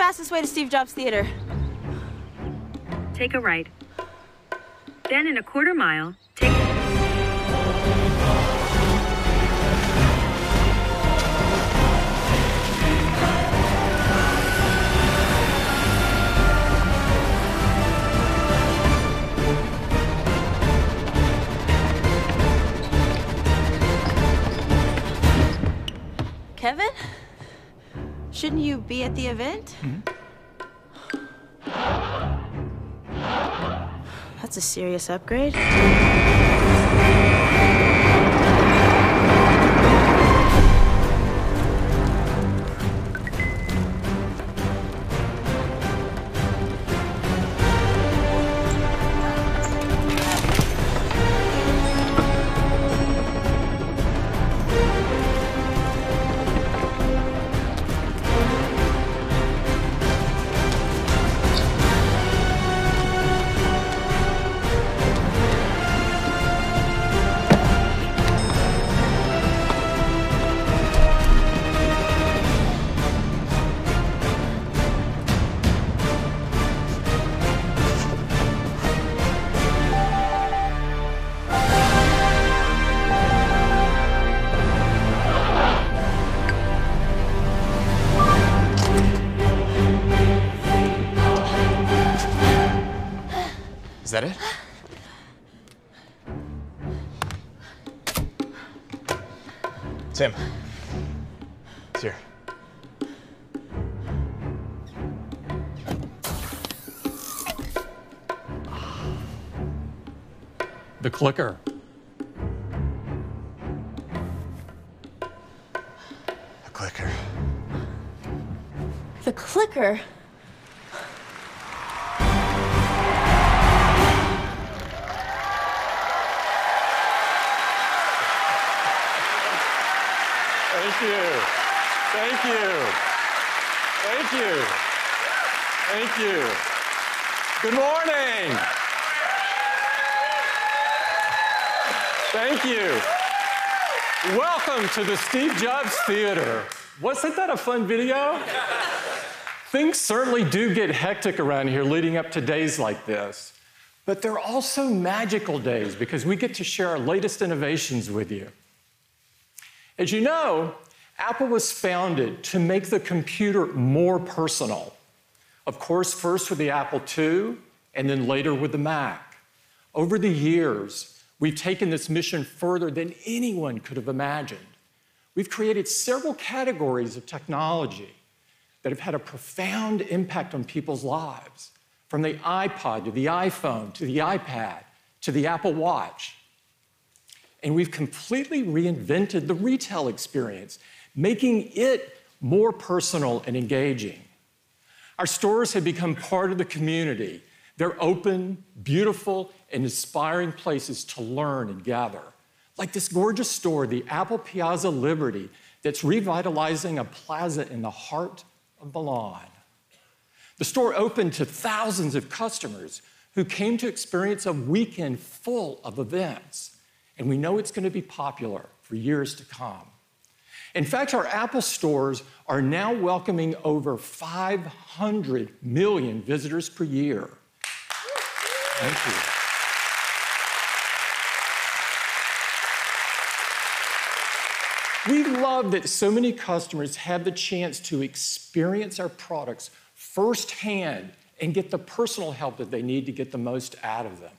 Fastest way to Steve Jobs Theater? Take a right. Then in a quarter mile, take. Be at the event? Hmm. That's a serious upgrade. Sam. It's here. The clicker. A clicker. The clicker. Welcome to the Steve Jobs Theater. Wasn't that a fun video? Things certainly do get hectic around here leading up to days like this, but they're also magical days because we get to share our latest innovations with you. As you know, Apple was founded to make the computer more personal. Of course, first with the Apple II, and then later with the Mac. Over the years, we've taken this mission further than anyone could have imagined. We've created several categories of technology that have had a profound impact on people's lives, from the iPod to the iPhone to the iPad to the Apple Watch. And we've completely reinvented the retail experience, making it more personal and engaging. Our stores have become part of the community. They're open, beautiful, and inspiring places to learn and gather. Like this gorgeous store, the Apple Piazza Liberty, that's revitalizing a plaza in the heart of Milan. The store opened to thousands of customers who came to experience a weekend full of events and we know it's going to be popular for years to come. In fact, our Apple stores are now welcoming over 500 million visitors per year. Thank you. We love that so many customers have the chance to experience our products firsthand and get the personal help that they need to get the most out of them.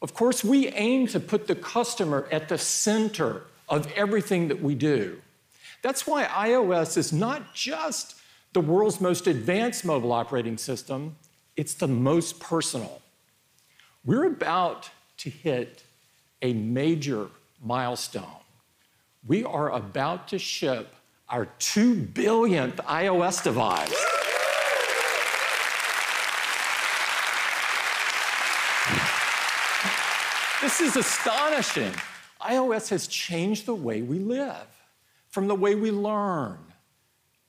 Of course, we aim to put the customer at the center of everything that we do. That's why iOS is not just the world's most advanced mobile operating system, it's the most personal. We're about to hit a major milestone. We are about to ship our 2 billionth iOS device. This is astonishing. iOS has changed the way we live, from the way we learn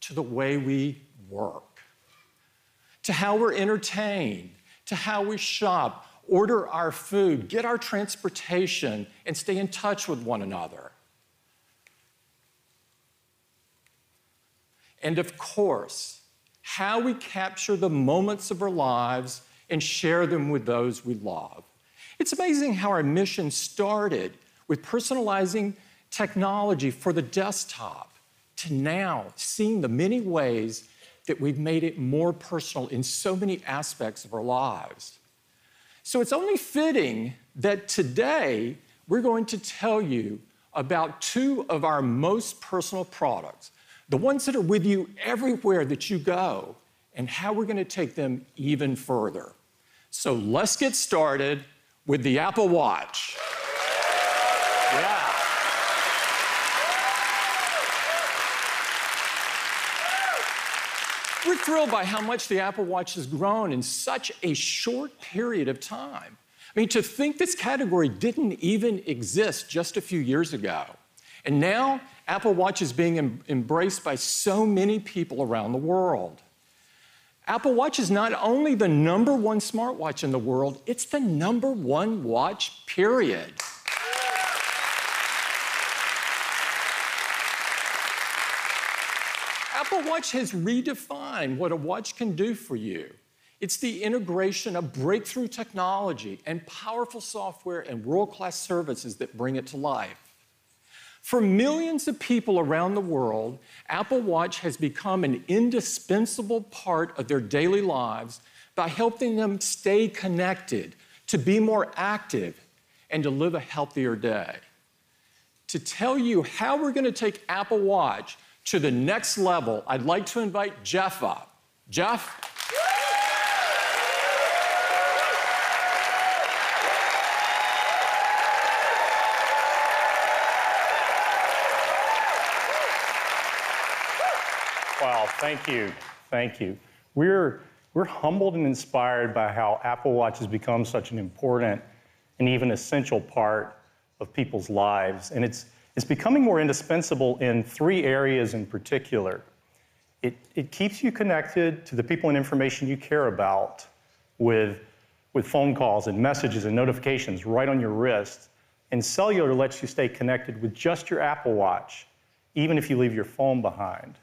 to the way we work, to how we're entertained, to how we shop, order our food, get our transportation, and stay in touch with one another. And of course, how we capture the moments of our lives and share them with those we love. It's amazing how our mission started with personalizing technology for the desktop to now seeing the many ways that we've made it more personal in so many aspects of our lives. So it's only fitting that today we're going to tell you about two of our most personal products, the ones that are with you everywhere that you go, and how we're going to take them even further. So let's get started with the Apple Watch. Yeah. We're thrilled by how much the Apple Watch has grown in such a short period of time. I mean, to think this category didn't even exist just a few years ago. And now, Apple Watch is being em- embraced by so many people around the world. Apple Watch is not only the number one smartwatch in the world, it's the number one watch, period. Apple Watch has redefined what a watch can do for you. It's the integration of breakthrough technology and powerful software and world class services that bring it to life. For millions of people around the world, Apple Watch has become an indispensable part of their daily lives by helping them stay connected, to be more active, and to live a healthier day. To tell you how we're going to take Apple Watch to the next level, I'd like to invite Jeff up. Jeff? Wow, thank you. Thank you. We're, we're humbled and inspired by how Apple Watch has become such an important and even essential part of people's lives. And it's, it's becoming more indispensable in three areas in particular. It, it keeps you connected to the people and information you care about with, with phone calls and messages and notifications right on your wrist. And cellular lets you stay connected with just your Apple Watch, even if you leave your phone behind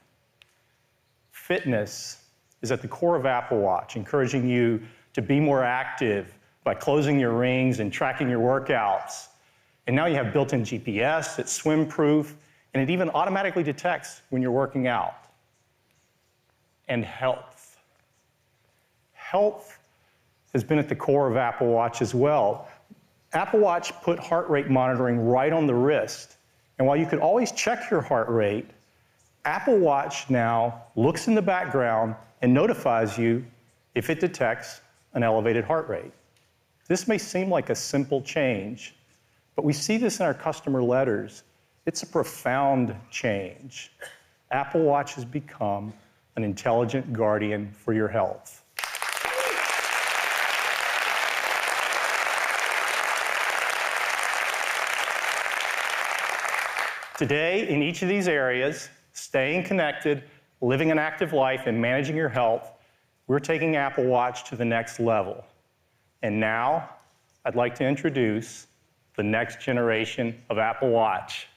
fitness is at the core of Apple Watch, encouraging you to be more active by closing your rings and tracking your workouts. And now you have built in GPS, it's swim proof, and it even automatically detects when you're working out. And health. Health has been at the core of Apple Watch as well. Apple Watch put heart rate monitoring right on the wrist. And while you could always check your heart rate, Apple Watch now looks in the background and notifies you if it detects an elevated heart rate. This may seem like a simple change, but we see this in our customer letters. It's a profound change. Apple Watch has become an intelligent guardian for your health. Today, in each of these areas, staying connected, living an active life, and managing your health, we're taking Apple Watch to the next level. And now, I'd like to introduce the next generation of Apple Watch.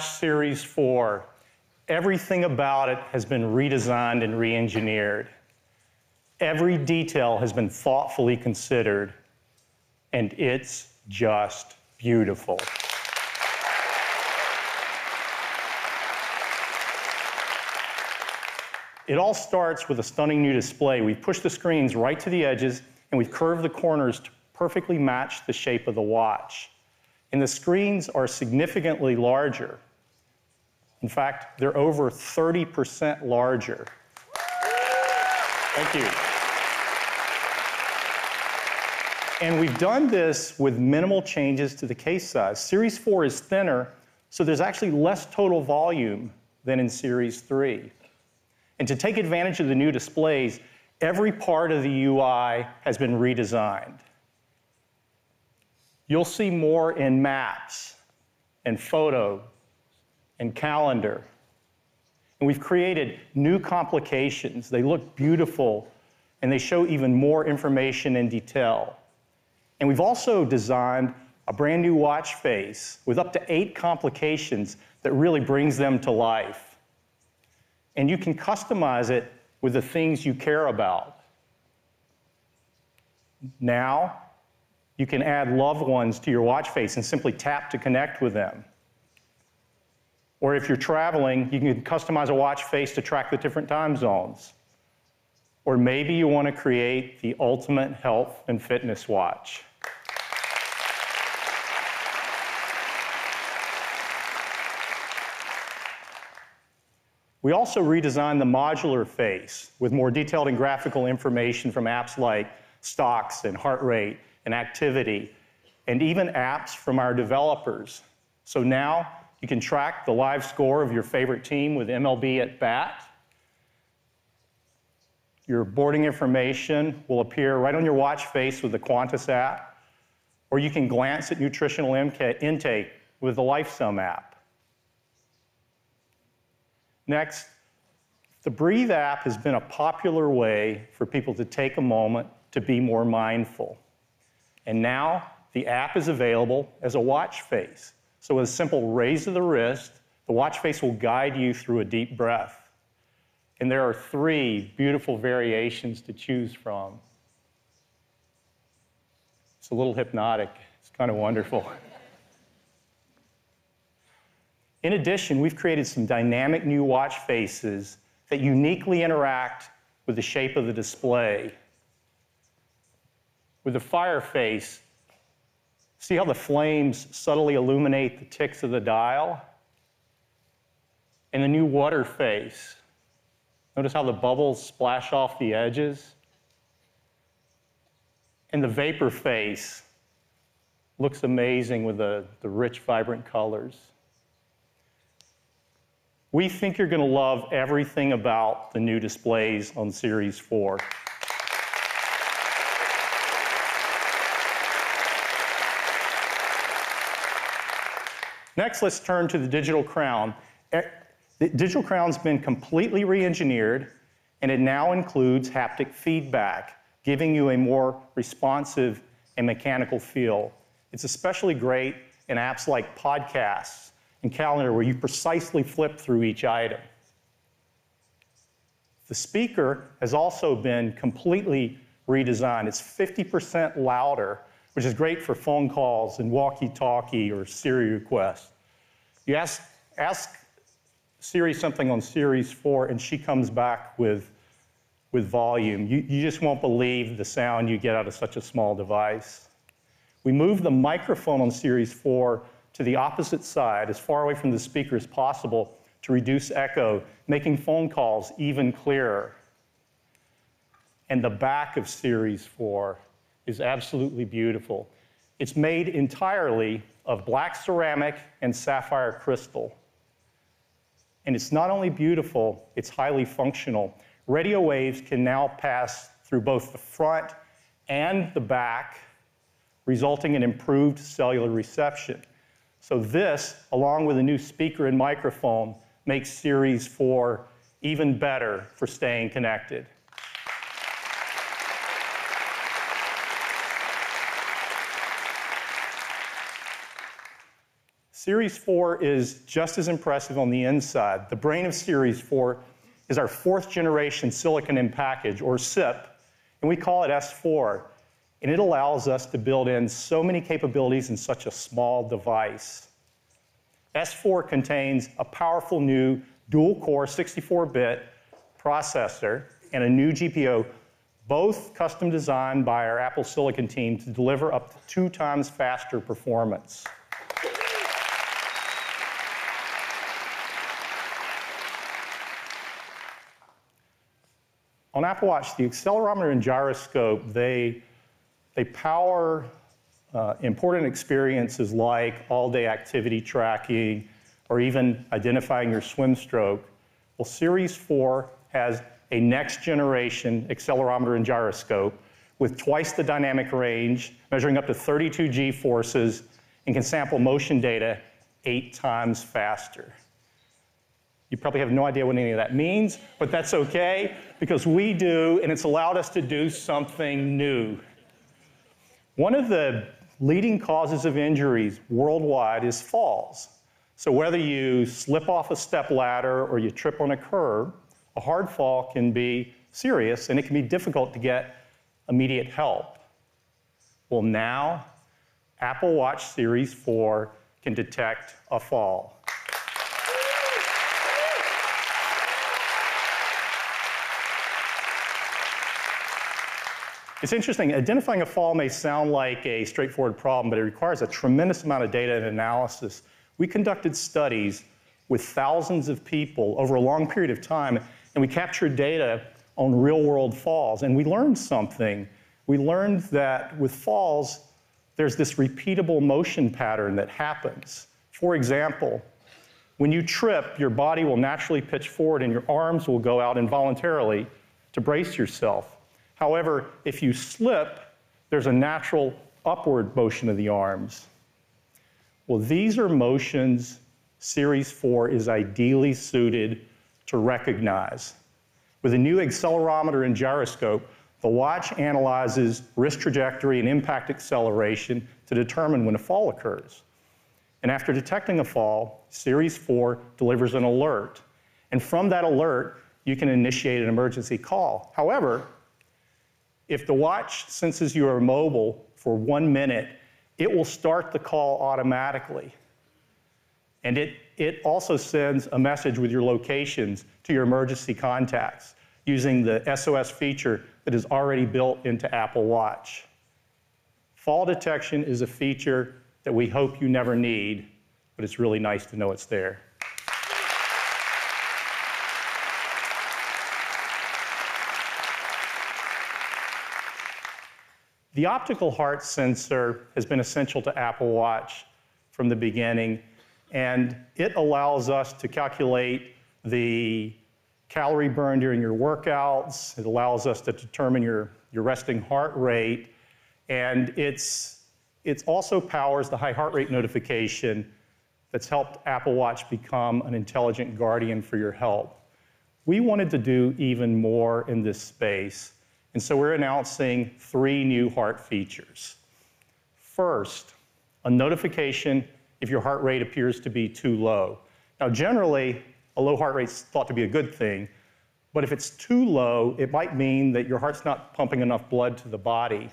watch Series 4, everything about it has been redesigned and re engineered. Every detail has been thoughtfully considered, and it's just beautiful. It all starts with a stunning new display. We've pushed the screens right to the edges, and we've curved the corners to perfectly match the shape of the watch. And the screens are significantly larger, in fact, they're over 30% larger. Thank you. And we've done this with minimal changes to the case size. Series 4 is thinner, so there's actually less total volume than in Series 3. And to take advantage of the new displays, every part of the UI has been redesigned. You'll see more in maps and photo and calendar. And we've created new complications. They look beautiful and they show even more information and detail. And we've also designed a brand new watch face with up to eight complications that really brings them to life. And you can customize it with the things you care about. Now, you can add loved ones to your watch face and simply tap to connect with them. Or if you're traveling, you can customize a watch face to track the different time zones. Or maybe you want to create the ultimate health and fitness watch. We also redesigned the modular face with more detailed and graphical information from apps like stocks and heart rate and activity, and even apps from our developers. So now you can track the live score of your favorite team with MLB at bat. Your boarding information will appear right on your watch face with the Qantas app, or you can glance at nutritional intake with the LifeSum app. Next, the Breathe app has been a popular way for people to take a moment to be more mindful. And now the app is available as a watch face. So with a simple raise of the wrist, the watch face will guide you through a deep breath. And there are three beautiful variations to choose from. It's a little hypnotic. It's kind of wonderful. In addition, we've created some dynamic new watch faces that uniquely interact with the shape of the display. With the fire face, see how the flames subtly illuminate the ticks of the dial? And the new water face, notice how the bubbles splash off the edges? And the vapor face looks amazing with the, the rich, vibrant colors. We think you're going to love everything about the new displays on Series 4. Next, let's turn to the digital crown. Eh, the digital crown's been completely re-engineered, and it now includes haptic feedback, giving you a more responsive and mechanical feel. It's especially great in apps like podcasts and calendar where you precisely flip through each item. The speaker has also been completely redesigned. It's 50% louder, which is great for phone calls and walkie-talkie or Siri requests. You ask, ask Siri something on Series 4 and she comes back with, with volume. You, you just won't believe the sound you get out of such a small device. We moved the microphone on Series 4 to the opposite side, as far away from the speaker as possible, to reduce echo, making phone calls even clearer. And the back of Series 4 is absolutely beautiful. It's made entirely of black ceramic and sapphire crystal. And it's not only beautiful, it's highly functional. Radio waves can now pass through both the front and the back, resulting in improved cellular reception. So this, along with a new speaker and microphone, makes Series 4 even better for staying connected. Series 4 is just as impressive on the inside. The brain of Series 4 is our fourth generation silicon in package, or SIP, and we call it S4 and it allows us to build in so many capabilities in such a small device. S4 contains a powerful new dual core 64 bit processor and a new GPU, both custom designed by our Apple Silicon team to deliver up to two times faster performance. On Apple Watch, the accelerometer and gyroscope, they, they power uh, important experiences like all-day activity tracking or even identifying your swim stroke. Well, Series 4 has a next generation accelerometer and gyroscope with twice the dynamic range, measuring up to 32 G forces, and can sample motion data eight times faster. You probably have no idea what any of that means, but that's okay because we do, and it's allowed us to do something new. One of the leading causes of injuries worldwide is falls. So whether you slip off a step ladder or you trip on a curb, a hard fall can be serious and it can be difficult to get immediate help. Well, now Apple Watch Series 4 can detect a fall. It's interesting, identifying a fall may sound like a straightforward problem, but it requires a tremendous amount of data and analysis. We conducted studies with thousands of people over a long period of time, and we captured data on real world falls, and we learned something. We learned that with falls, there's this repeatable motion pattern that happens. For example, when you trip, your body will naturally pitch forward and your arms will go out involuntarily to brace yourself. However, if you slip, there's a natural upward motion of the arms. Well, these are motions Series 4 is ideally suited to recognize. With a new accelerometer and gyroscope, the watch analyzes wrist trajectory and impact acceleration to determine when a fall occurs. And after detecting a fall, Series 4 delivers an alert. And from that alert, you can initiate an emergency call. However, if the watch senses you are mobile for one minute, it will start the call automatically. And it, it also sends a message with your locations to your emergency contacts using the SOS feature that is already built into Apple Watch. Fall detection is a feature that we hope you never need, but it's really nice to know it's there. The optical heart sensor has been essential to Apple Watch from the beginning, and it allows us to calculate the calorie burn during your workouts. It allows us to determine your, your resting heart rate, and it's, it also powers the high heart rate notification that's helped Apple Watch become an intelligent guardian for your health. We wanted to do even more in this space. And so we're announcing three new heart features. First, a notification if your heart rate appears to be too low. Now, generally, a low heart rate is thought to be a good thing, but if it's too low, it might mean that your heart's not pumping enough blood to the body.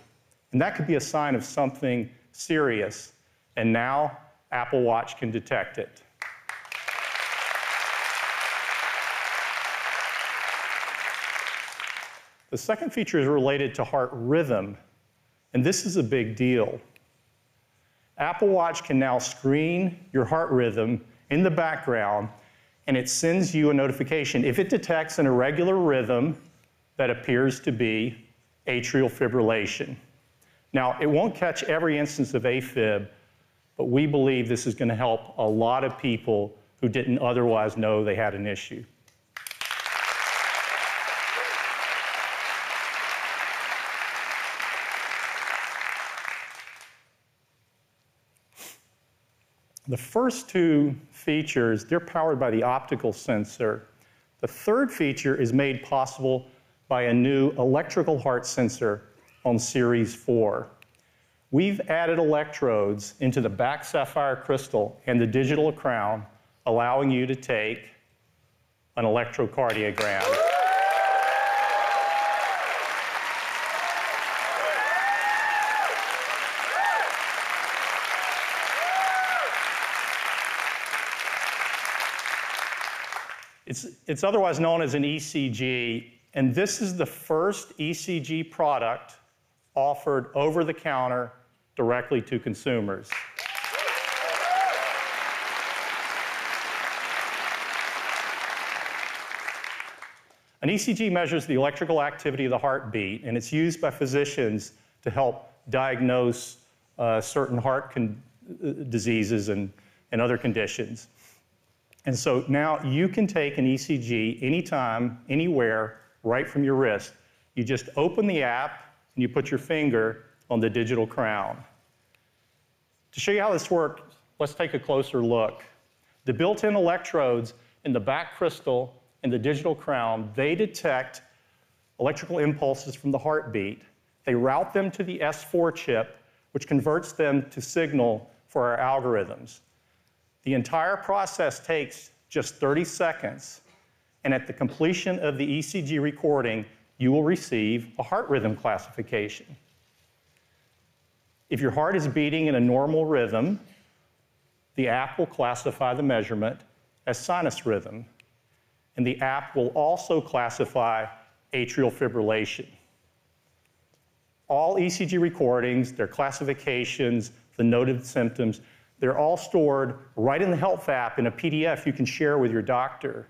And that could be a sign of something serious. And now, Apple Watch can detect it. The second feature is related to heart rhythm, and this is a big deal. Apple Watch can now screen your heart rhythm in the background, and it sends you a notification if it detects an irregular rhythm that appears to be atrial fibrillation. Now, it won't catch every instance of AFib, but we believe this is going to help a lot of people who didn't otherwise know they had an issue. The first two features, they're powered by the optical sensor. The third feature is made possible by a new electrical heart sensor on Series 4. We've added electrodes into the back sapphire crystal and the digital crown, allowing you to take an electrocardiogram. It's, otherwise known as an ECG, and this is the first ECG product offered over the counter directly to consumers. An ECG measures the electrical activity of the heartbeat, and it's used by physicians to help diagnose uh, certain heart uh, diseases and, and other conditions. And so now you can take an ECG anytime, anywhere, right from your wrist. You just open the app and you put your finger on the digital crown. To show you how this works, let's take a closer look. The built in electrodes in the back crystal and the digital crown, they detect electrical impulses from the heartbeat. They route them to the S4 chip, which converts them to signal for our algorithms. The entire process takes just 30 seconds, and at the completion of the ECG recording, you will receive a heart rhythm classification. If your heart is beating in a normal rhythm, the app will classify the measurement as sinus rhythm and the app will also classify atrial fibrillation. All ECG recordings, their classifications, the noted symptoms, they're all stored right in the Health app in a PDF you can share with your doctor.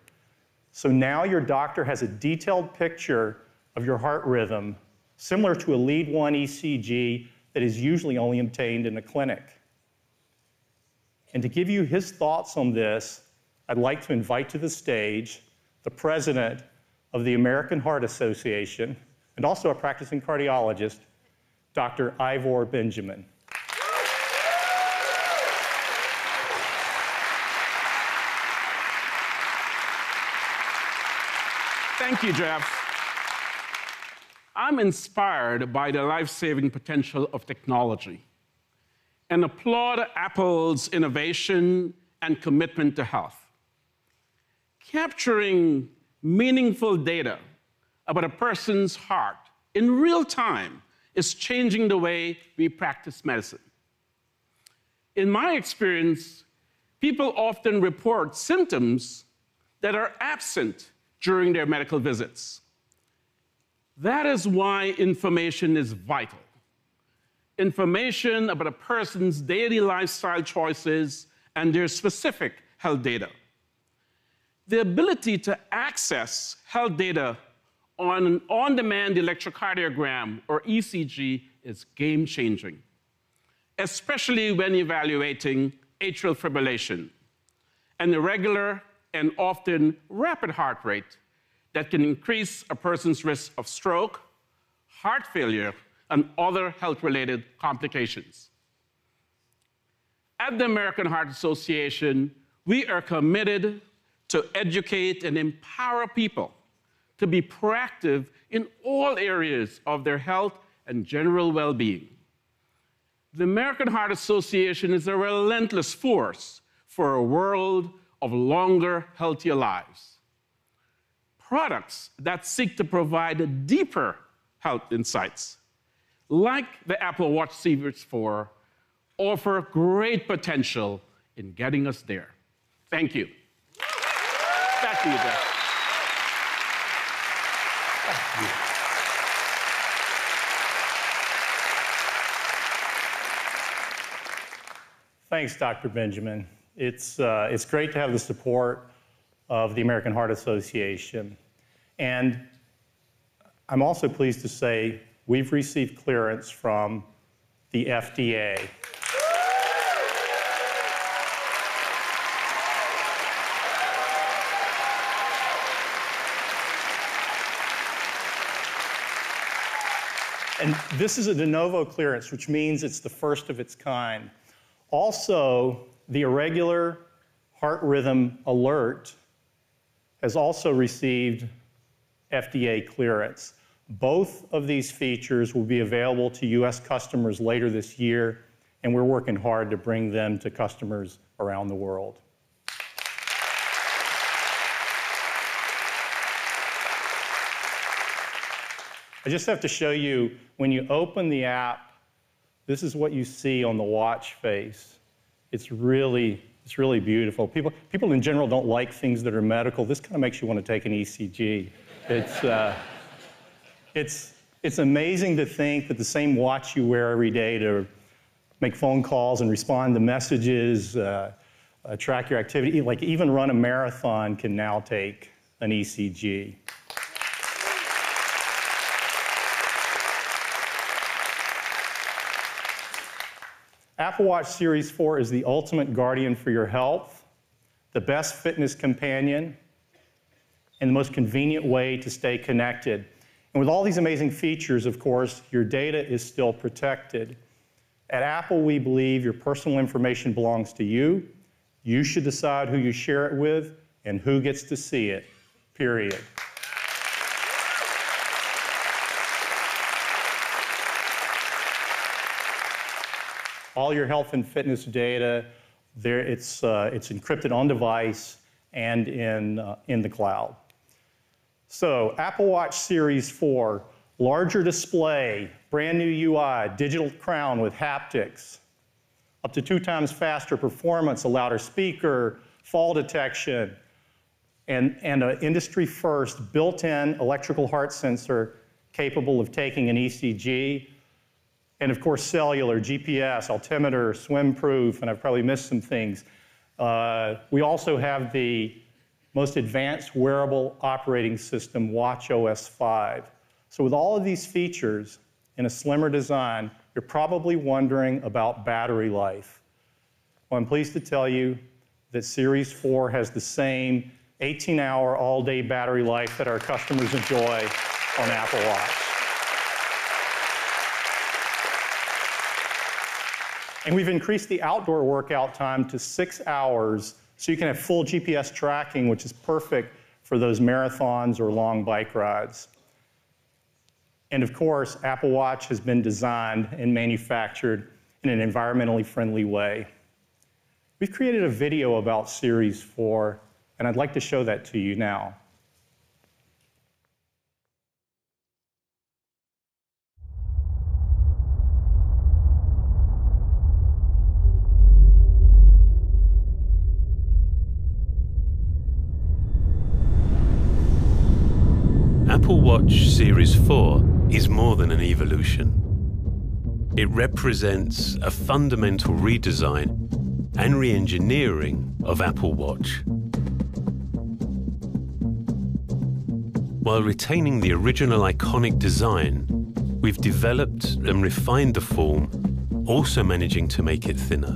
So now your doctor has a detailed picture of your heart rhythm, similar to a lead 1 ECG that is usually only obtained in a clinic. And to give you his thoughts on this, I'd like to invite to the stage the president of the American Heart Association, and also a practicing cardiologist, Dr. Ivor Benjamin. Thank you, Jeff. I'm inspired by the life saving potential of technology and applaud Apple's innovation and commitment to health capturing meaningful data about a person's heart in real time is changing the way we practice medicine. In my experience, people often report symptoms that are absent during their medical visits. That is why information is vital. Information about a person's daily lifestyle choices and their specific health data the ability to access health data on an on demand electrocardiogram or ECG is game changing, especially when evaluating atrial fibrillation, an irregular and often rapid heart rate that can increase a person's risk of stroke, heart failure, and other health related complications. At the American Heart Association, we are committed to educate and empower people to be proactive in all areas of their health and general well being. The American Heart Association is a relentless force for a world of longer, healthier lives. Products that seek to provide deeper health insights, like the Apple Watch Series 4, offer great potential in getting us there. Thank you. Back to you, Jeff. Thanks, Dr. Benjamin. It's, uh, it's great to have the support of the American Heart Association. And I'm also pleased to say we've received clearance from the FDA And this is a de novo clearance, which means it's the first of its kind. Also, the irregular heart rhythm alert has also received FDA clearance. Both of these features will be available to US customers later this year, and we're working hard to bring them to customers around the world. I just have to show you, when you open the app, this is what you see on the watch face. It's really It's really beautiful. People, people in general don't like things that are medical. This kind of makes you want to take an ECG. It's, uh, it's, it's amazing to think that the same watch you wear every day to make phone calls and respond to messages, uh, uh, track your activity, like even run a marathon can now take an ECG. Apple Watch Series 4 is the ultimate guardian for your health, the best fitness companion, and the most convenient way to stay connected. And with all these amazing features, of course, your data is still protected. At Apple, we believe your personal information belongs to you. You should decide who you share it with and who gets to see it, period. All your health and fitness data, there, it's, uh, it's encrypted on device and in, uh, in the cloud. So Apple Watch Series 4, larger display, brand new UI, digital crown with haptics, up to two times faster performance, a louder speaker, fall detection, and, and an industry first built-in electrical heart sensor capable of taking an ECG and of course, cellular, GPS, altimeter, swim proof, and I've probably missed some things. Uh, we also have the most advanced wearable operating system, Watch OS 5. So with all of these features in a slimmer design, you're probably wondering about battery life. Well, I'm pleased to tell you that Series 4 has the same 18-hour all-day battery life that our customers enjoy on Apple Watch. And we've increased the outdoor workout time to six hours so you can have full GPS tracking, which is perfect for those marathons or long bike rides. And of course, Apple Watch has been designed and manufactured in an environmentally friendly way. We've created a video about Series 4, and I'd like to show that to you now. Apple Watch Series 4 is more than an evolution. It represents a fundamental redesign and re-engineering of Apple Watch. While retaining the original iconic design, we've developed and refined the form, also managing to make it thinner.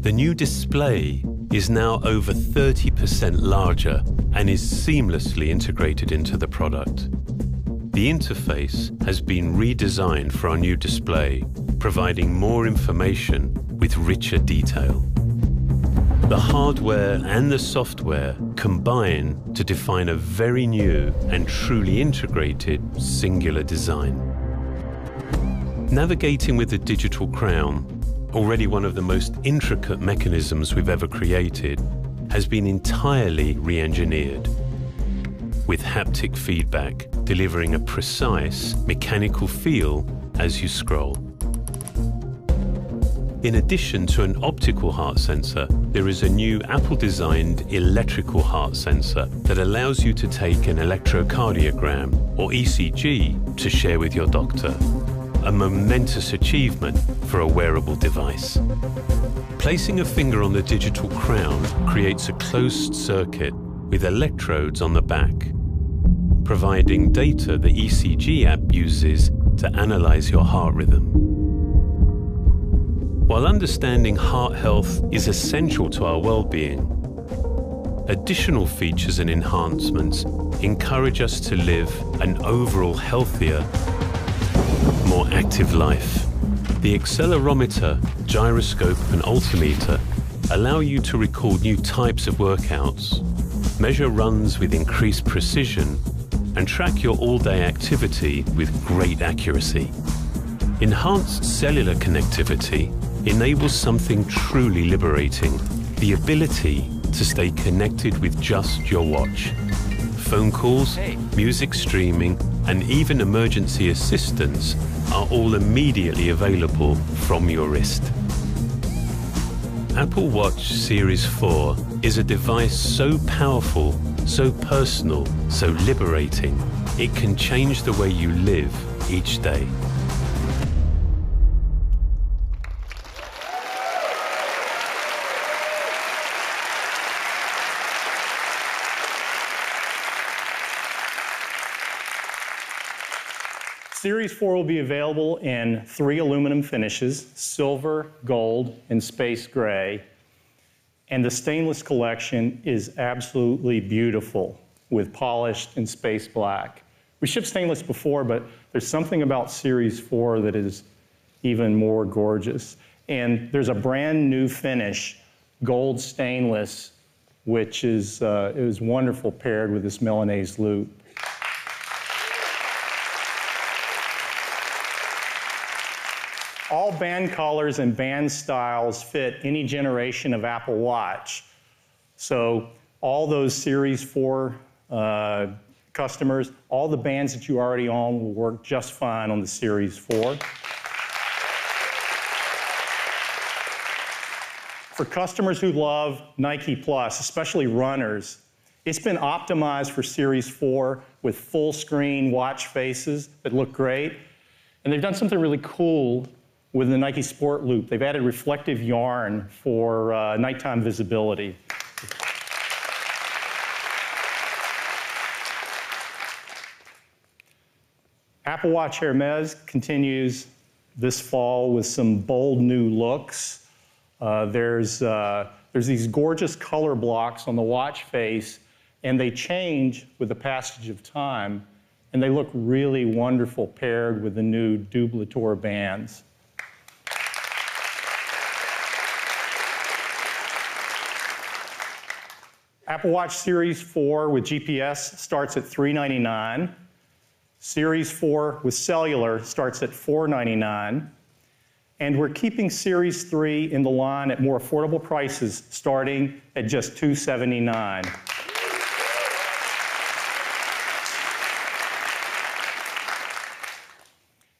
The new display is now over 30% larger and is seamlessly integrated into the product. The interface has been redesigned for our new display, providing more information with richer detail. The hardware and the software combine to define a very new and truly integrated singular design. Navigating with the digital crown, already one of the most intricate mechanisms we've ever created, has been entirely re-engineered with haptic feedback delivering a precise mechanical feel as you scroll. In addition to an optical heart sensor, there is a new Apple-designed electrical heart sensor that allows you to take an electrocardiogram or ECG to share with your doctor. A momentous achievement for a wearable device. Placing a finger on the digital crown creates a closed circuit with electrodes on the back, providing data the ECG app uses to analyze your heart rhythm. While understanding heart health is essential to our well-being, additional features and enhancements encourage us to live an overall healthier, more active life. The accelerometer, gyroscope and altimeter allow you to record new types of workouts, measure runs with increased precision, and track your all-day activity with great accuracy. Enhanced cellular connectivity enables something truly liberating, the ability to stay connected with just your watch. Phone calls, music streaming, and even emergency assistance are all immediately available from your wrist. Apple Watch Series 4 is a device so powerful, so personal, so liberating, it can change the way you live each day. Series 4 will be available in three aluminum finishes, silver, gold, and space gray. And the stainless collection is absolutely beautiful with polished and space black. We shipped stainless before, but there's something about Series 4 that is even more gorgeous. And there's a brand new finish, gold stainless, which is, uh, it was wonderful paired with this Milanese loop. All band colors and band styles fit any generation of Apple Watch. So all those Series 4 uh, customers, all the bands that you already own will work just fine on the Series 4. For customers who love Nike Plus, especially runners, it's been optimized for Series 4 with full screen watch faces that look great. And they've done something really cool with the Nike Sport Loop. They've added reflective yarn for uh, nighttime visibility. Apple Watch Hermes continues this fall with some bold new looks. Uh, there's, uh, there's these gorgeous color blocks on the watch face, and they change with the passage of time, and they look really wonderful paired with the new Double-Tour bands. Apple Watch Series 4 with GPS starts at 399. Series 4 with cellular starts at 499. And we're keeping Series 3 in the line at more affordable prices starting at just 279.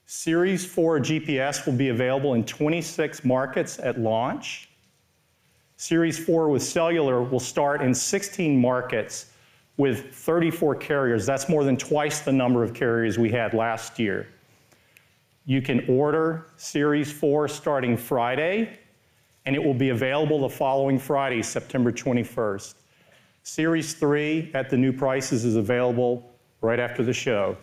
Series 4 GPS will be available in 26 markets at launch. Series 4 with cellular will start in 16 markets with 34 carriers. That's more than twice the number of carriers we had last year. You can order Series 4 starting Friday, and it will be available the following Friday, September 21st. Series 3 at the new prices is available right after the show.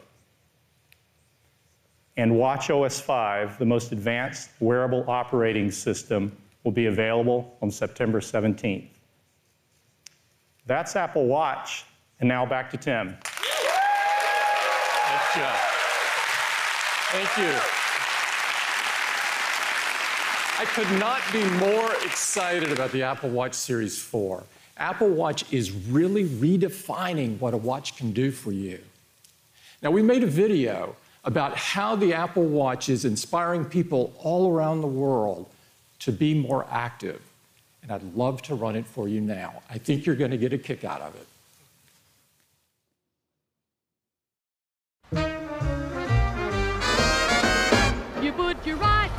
And watchOS 5, the most advanced wearable operating system, will be available on September 17th. That's Apple Watch. And now back to Tim. Nice job. Thank you. I could not be more excited about the Apple Watch Series 4. Apple Watch is really redefining what a watch can do for you. Now, we made a video about how the Apple Watch is inspiring people all around the world to be more active. And I'd love to run it for you now. I think you're going to get a kick out of it. You put your right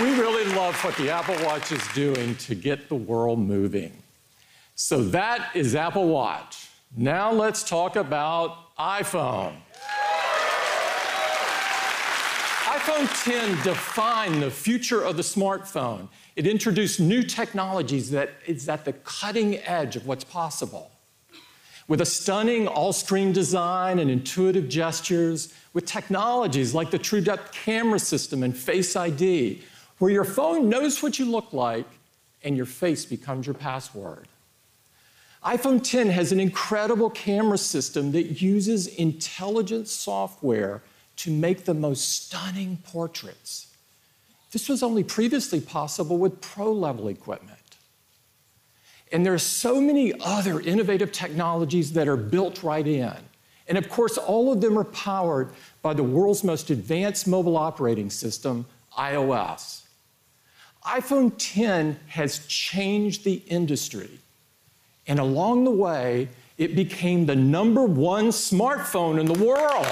We really love what the Apple Watch is doing to get the world moving. So that is Apple Watch. Now let's talk about iPhone. iPhone 10 defined the future of the smartphone. It introduced new technologies that is at the cutting edge of what's possible. With a stunning all screen design and intuitive gestures, with technologies like the True Depth camera system and Face ID, where your phone knows what you look like and your face becomes your password. iPhone 10 has an incredible camera system that uses intelligent software to make the most stunning portraits. This was only previously possible with pro level equipment. And there are so many other innovative technologies that are built right in. And of course, all of them are powered by the world's most advanced mobile operating system, iOS. iPhone 10 has changed the industry. And along the way, it became the number one smartphone in the world.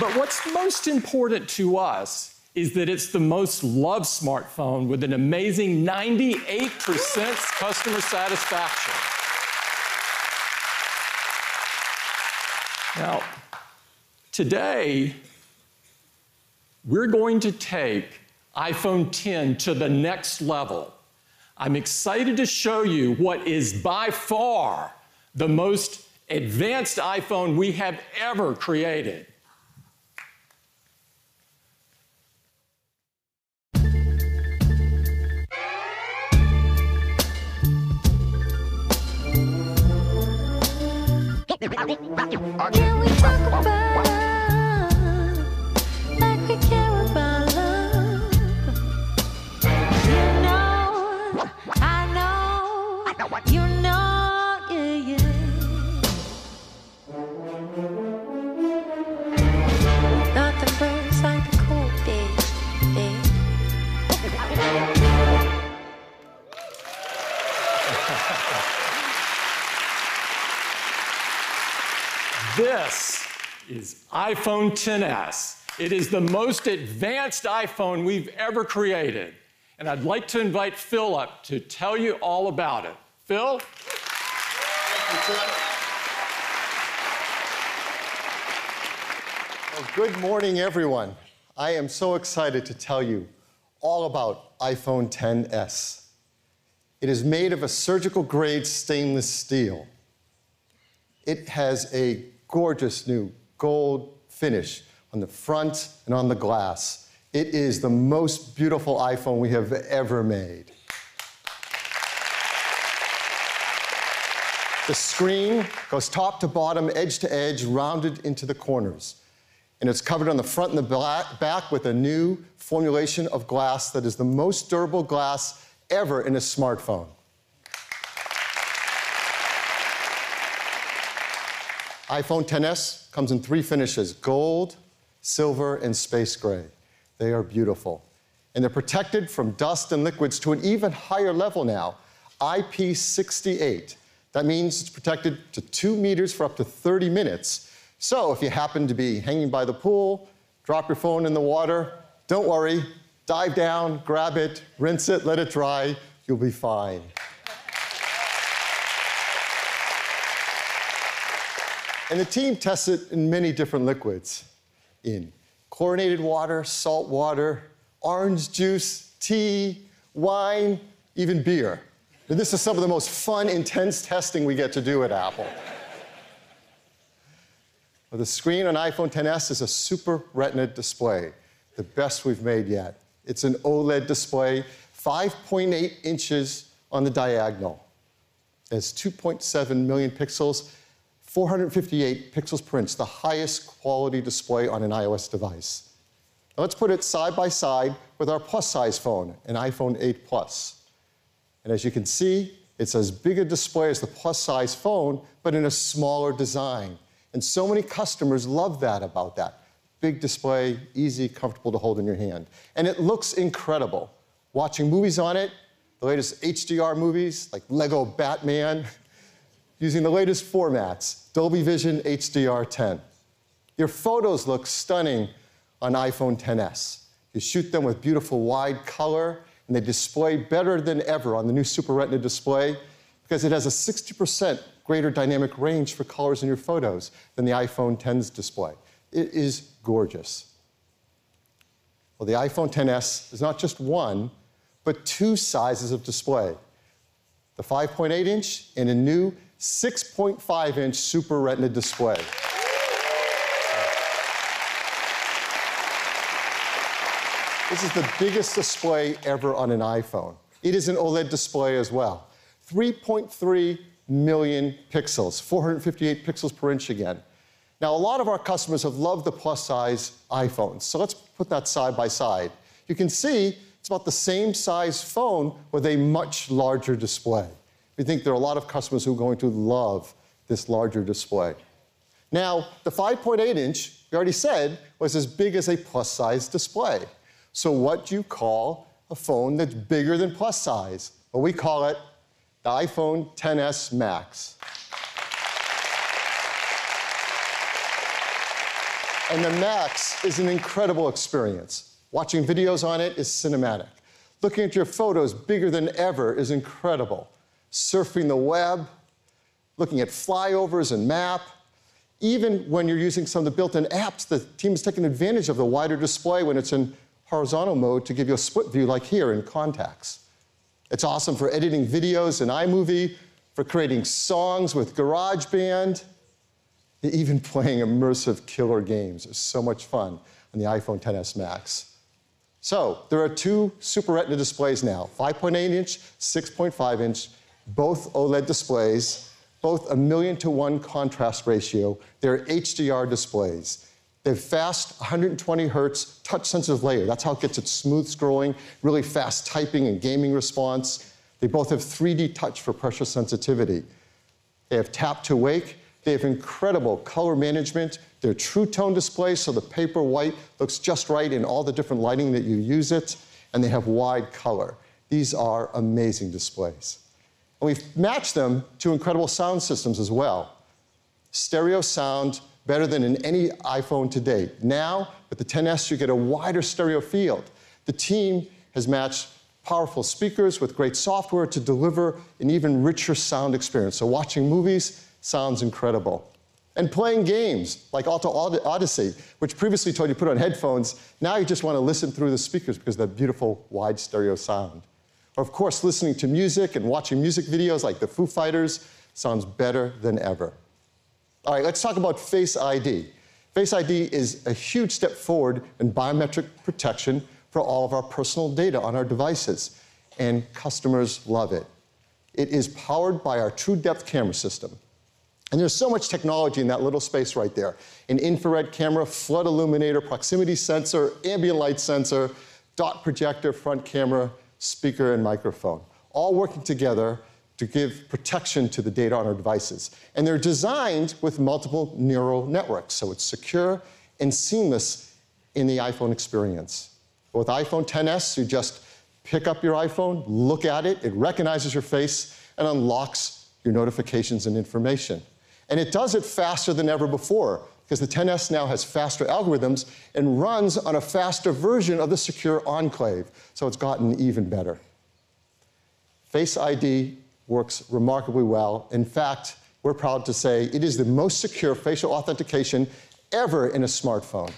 But what's most important to us is that it's the most loved smartphone with an amazing 98% customer satisfaction. Now, today, we're going to take iPhone 10 to the next level. I'm excited to show you what is by far the most advanced iPhone we have ever created. Can we talk about This is iPhone 10s. It is the most advanced iPhone we've ever created. And I'd like to invite Phil up to tell you all about it. Phil? Well, good morning, everyone. I am so excited to tell you all about iPhone 10s. It is made of a surgical grade stainless steel. It has a gorgeous new gold finish on the front and on the glass. It is the most beautiful iPhone we have ever made. The screen goes top to bottom, edge to edge, rounded into the corners. And it's covered on the front and the back with a new formulation of glass that is the most durable glass ever in a smartphone. iPhone 10s comes in three finishes gold, silver, and space gray. They are beautiful. And they're protected from dust and liquids to an even higher level now IP68. That means it's protected to two meters for up to 30 minutes. So if you happen to be hanging by the pool, drop your phone in the water, don't worry, dive down, grab it, rinse it, let it dry, you'll be fine. And the team tests it in many different liquids in chlorinated water, salt water, orange juice, tea, wine, even beer. And this is some of the most fun, intense testing we get to do at Apple. Well, the screen on iPhone 10s is a Super Retina display, the best we've made yet. It's an OLED display, 5.8 inches on the diagonal. It's 2.7 million pixels, 458 pixels per inch, the highest quality display on an iOS device. Now let's put it side by side with our plus size phone, an iPhone 8 Plus. And as you can see, it's as big a display as the plus size phone, but in a smaller design. And so many customers love that about that. Big display, easy, comfortable to hold in your hand. And it looks incredible. Watching movies on it, the latest HDR movies like Lego Batman, using the latest formats, Dolby Vision HDR10. Your photos look stunning on iPhone 10s. You shoot them with beautiful wide color, and they display better than ever on the new Super Retina display. because it has a 60% greater dynamic range for colors in your photos than the iPhone 10's display. It is gorgeous. Well, the iPhone 10s is not just one, but two sizes of display the 5.8 inch and a new 6.5 inch Super Retina display. This is the biggest display ever on an iPhone. It is an OLED display as well. 3.3 million pixels, 458 pixels per inch again. Now, a lot of our customers have loved the plus size iPhones, so let's put that side by side. You can see it's about the same size phone with a much larger display. We think there are a lot of customers who are going to love this larger display. Now, the 5.8 inch, we already said, was as big as a plus size display. So, what do you call a phone that's bigger than plus size? Well, we call it the iPhone 10s Max. And the Max is an incredible experience. Watching videos on it is cinematic. Looking at your photos bigger than ever is incredible. Surfing the web, looking at flyovers and map. Even when you're using some of the built in apps, the team is taking advantage of the wider display when it's in horizontal mode to give you a split view, like here in Contacts. It's awesome for editing videos in iMovie, for creating songs with GarageBand, even playing immersive killer games. It's so much fun on the iPhone XS Max. So there are two Super Retina displays now 5.8 inch, 6.5 inch, both OLED displays, both a million to one contrast ratio. They're HDR displays. They have fast 120 hertz touch sensitive layer. That's how it gets its smooth scrolling, really fast typing and gaming response. They both have 3D touch for pressure sensitivity. They have tap to wake. They have incredible color management. They're true tone displays, so the paper white looks just right in all the different lighting that you use it. And they have wide color. These are amazing displays. And we've matched them to incredible sound systems as well. Stereo sound better than in any iPhone to date. Now, with the 10s, you get a wider stereo field. The team has matched powerful speakers with great software to deliver an even richer sound experience. So, watching movies sounds incredible. And playing games like Alto's Odyssey, which previously told you to put on headphones, now you just want to listen through the speakers because of that beautiful wide stereo sound. Of course, listening to music and watching music videos like the Foo Fighters sounds better than ever. All right, let's talk about Face ID. Face ID is a huge step forward in biometric protection for all of our personal data on our devices, and customers love it. It is powered by our True Depth camera system. And there's so much technology in that little space right there an infrared camera, flood illuminator, proximity sensor, ambient light sensor, dot projector, front camera, speaker, and microphone, all working together to give protection to the data on our devices. And they're designed with multiple neural networks, so it's secure and seamless in the iPhone experience. With iPhone XS, you just pick up your iPhone, look at it, it recognizes your face, and unlocks your notifications and information. And it does it faster than ever before, because the 10S now has faster algorithms and runs on a faster version of the secure enclave, so it's gotten even better. Face ID works remarkably well. In fact, we're proud to say it is the most secure facial authentication ever in a smartphone.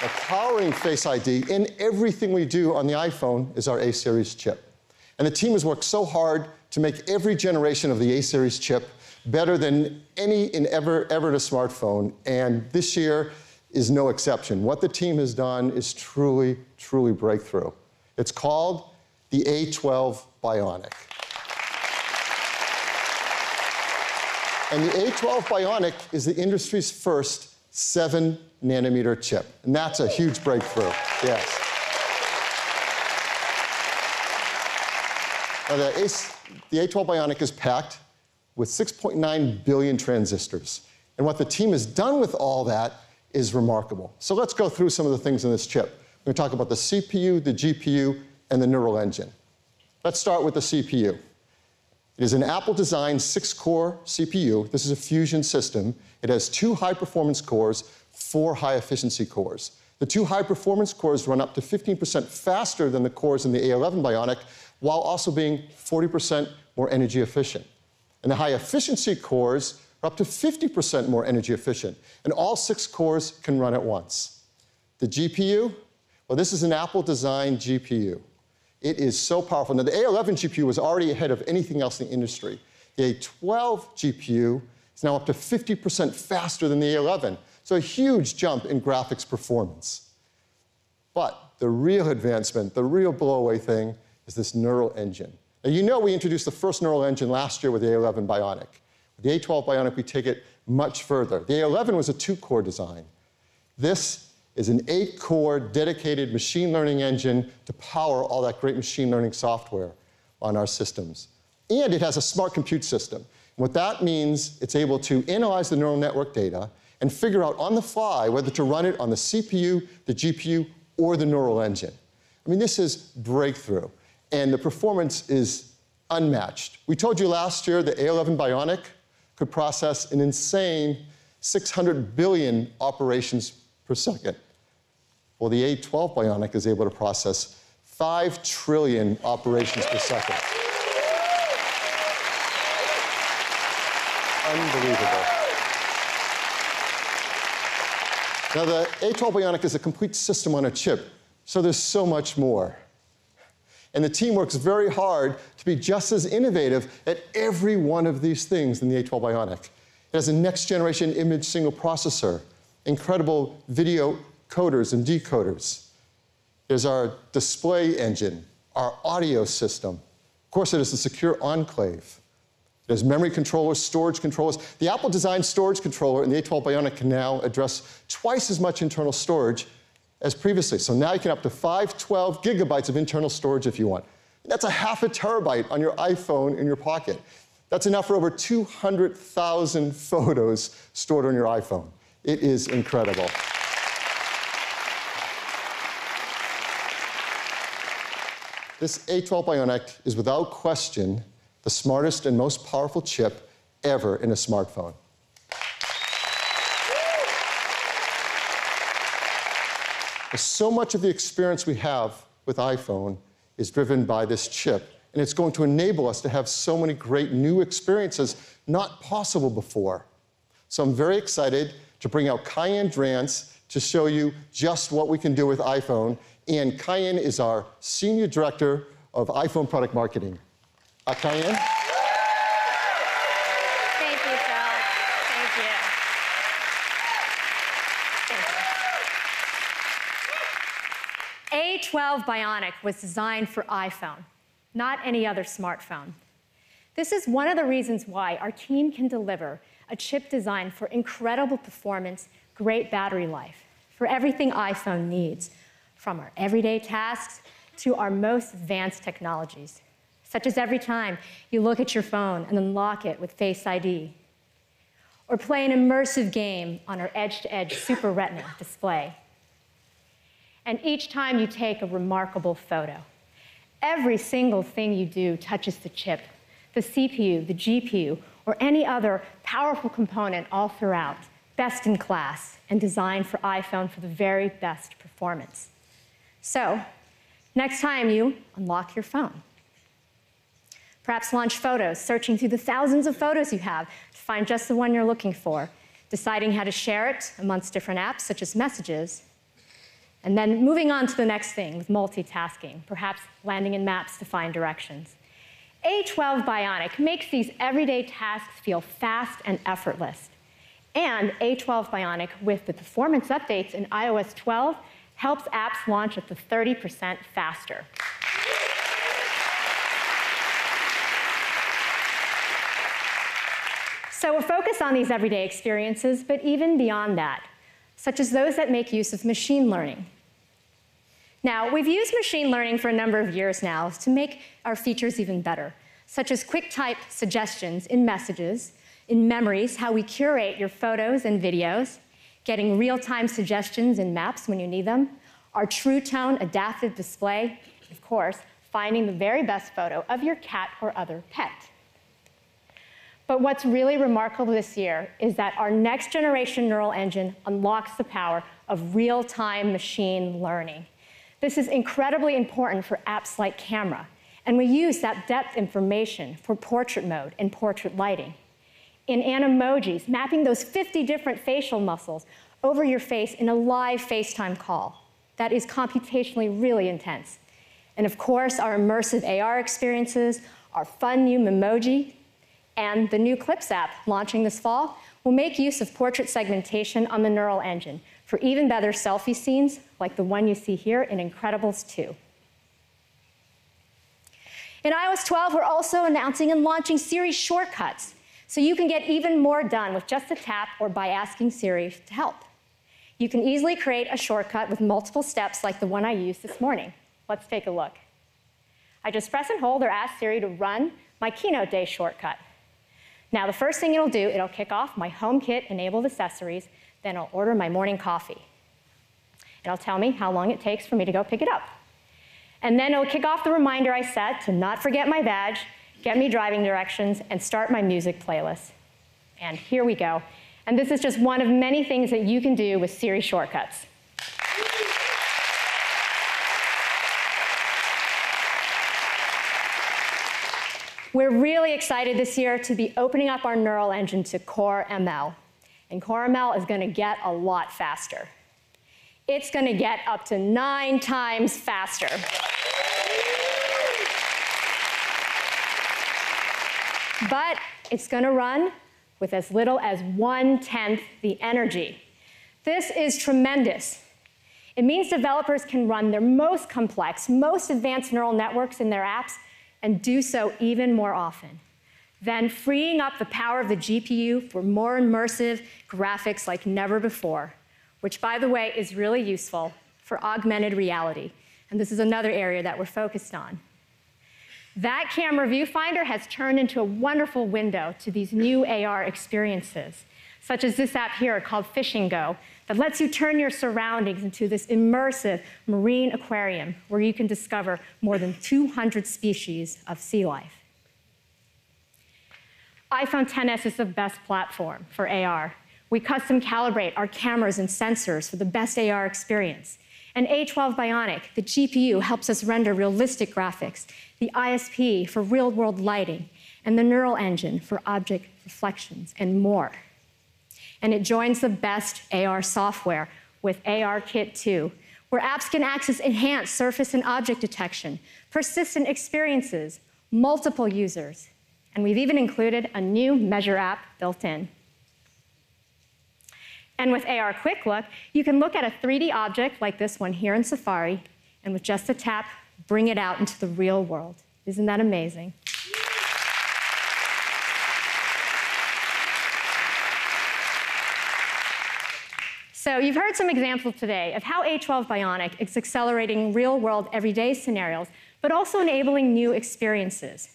Now, powering Face ID in everything we do on the iPhone is our A series chip. And the team has worked so hard to make every generation of the A series chip better than any in ever, ever in a smartphone. And this year, is no exception. What the team has done is truly, truly breakthrough. It's called the A12 Bionic. And the A12 Bionic is the industry's first 7 nanometer chip. And that's a huge breakthrough. Yes. Now, the, A, the A12 Bionic is packed with 6.9 billion transistors. And what the team has done with all that is remarkable. So let's go through some of the things in this chip. We're going to talk about the CPU, the GPU, and the neural engine. Let's start with the CPU. It is an Apple designed six core CPU. This is a fusion system. It has two high performance cores, four high efficiency cores. The two high performance cores run up to 15% faster than the cores in the A11 Bionic, while also being 40% more energy efficient. And the high efficiency cores are up to 50% more energy efficient, and all six cores can run at once. The GPU, well, this is an Apple designed GPU. It is so powerful. Now, the A11 GPU was already ahead of anything else in the industry. The A12 GPU is now up to 50% faster than the A11, so a huge jump in graphics performance. But the real advancement, the real blowaway thing, is this neural engine. Now, you know we introduced the first neural engine last year with the A11 Bionic. With the A12 Bionic, we take it much further. The A11 was a two core design. This is an eight core dedicated machine learning engine to power all that great machine learning software on our systems. And it has a smart compute system. What that means, it's able to analyze the neural network data and figure out on the fly whether to run it on the CPU, the GPU, or the neural engine. I mean, this is breakthrough, and the performance is unmatched. We told you last year the A11 Bionic could process an insane 600 billion operations per second. Well, the A12 Bionic is able to process 5 trillion operations per second. Unbelievable. Now, the A12 Bionic is a complete system on a chip, so there's so much more. And the team works very hard to be just as innovative at every one of these things in the A12 Bionic. It has a next generation image signal processor, incredible video coders and decoders. There's our display engine, our audio system. Of course, it is a secure enclave. There's memory controllers, storage controllers. The Apple designed storage controller in the A12 Bionic can now address twice as much internal storage as previously. So now you can up to 512 gigabytes of internal storage if you want. That's a half a terabyte on your iPhone in your pocket. That's enough for over 200,000 photos stored on your iPhone. It is incredible. This A12 Bionic is without question the smartest and most powerful chip ever in a smartphone. So much of the experience we have with iPhone is driven by this chip, and it's going to enable us to have so many great new experiences not possible before. So I'm very excited to bring out Kaiann Drance to show you just what we can do with iPhone. And Kaiann is our Senior Director of iPhone Product Marketing. Uh, Kaiann? 12 Bionic was designed for iPhone, not any other smartphone. This is one of the reasons why our team can deliver a chip designed for incredible performance, great battery life, for everything iPhone needs, from our everyday tasks to our most advanced technologies, such as every time you look at your phone and unlock it with Face ID, or play an immersive game on our edge to edge Super Retina display. And each time you take a remarkable photo, every single thing you do touches the chip, the CPU, the GPU, or any other powerful component all throughout, best in class and designed for iPhone for the very best performance. So, next time you unlock your phone, perhaps launch photos, searching through the thousands of photos you have to find just the one you're looking for, deciding how to share it amongst different apps such as messages, and then moving on to the next thing with multitasking, perhaps landing in maps to find directions. A12 Bionic makes these everyday tasks feel fast and effortless. And A12 Bionic, with the performance updates in iOS 12, helps apps launch up to 30% faster. So we're focused on these everyday experiences, but even beyond that, such as those that make use of machine learning. Now, we've used machine learning for a number of years now to make our features even better, such as quick type suggestions in messages, in memories, how we curate your photos and videos, getting real time suggestions in maps when you need them, our True Tone adaptive display, of course, finding the very best photo of your cat or other pet. But what's really remarkable this year is that our next generation neural engine unlocks the power of real time machine learning. This is incredibly important for apps like Camera, and we use that depth information for portrait mode and portrait lighting. In Animojis, mapping those 50 different facial muscles over your face in a live FaceTime call. That is computationally really intense. And of course, our immersive AR experiences, our fun new Memoji, and the new Clips app launching this fall will make use of portrait segmentation on the neural engine for even better selfie scenes like the one you see here in Incredibles 2. In iOS 12, we're also announcing and launching Siri shortcuts, so you can get even more done with just a tap or by asking Siri to help. You can easily create a shortcut with multiple steps like the one I used this morning. Let's take a look. I just press and hold or ask Siri to run my Keynote Day shortcut. Now, the first thing it'll do, it'll kick off my HomeKit enabled accessories, then I'll order my morning coffee. It'll tell me how long it takes for me to go pick it up. And then it'll kick off the reminder I set to not forget my badge, get me driving directions, and start my music playlist. And here we go. And this is just one of many things that you can do with Siri shortcuts. We're really excited this year to be opening up our neural engine to Core ML. And Core is going to get a lot faster. It's going to get up to nine times faster. But it's going to run with as little as one tenth the energy. This is tremendous. It means developers can run their most complex, most advanced neural networks in their apps and do so even more often. Then freeing up the power of the GPU for more immersive graphics like never before, which, by the way, is really useful for augmented reality. And this is another area that we're focused on. That camera viewfinder has turned into a wonderful window to these new AR experiences, such as this app here called Fishing Go, that lets you turn your surroundings into this immersive marine aquarium where you can discover more than 200 species of sea life. iPhone XS is the best platform for AR. We custom calibrate our cameras and sensors for the best AR experience. And A12 Bionic, the GPU, helps us render realistic graphics, the ISP for real world lighting, and the neural engine for object reflections, and more and it joins the best AR software with ARKit 2, where apps can access enhanced surface and object detection, persistent experiences, multiple users, and we've even included a new measure app built in. And with AR Quick Look, you can look at a 3D object like this one here in Safari, and with just a tap, bring it out into the real world. Isn't that amazing? So you've heard some examples today of how A12 Bionic is accelerating real-world everyday scenarios, but also enabling new experiences.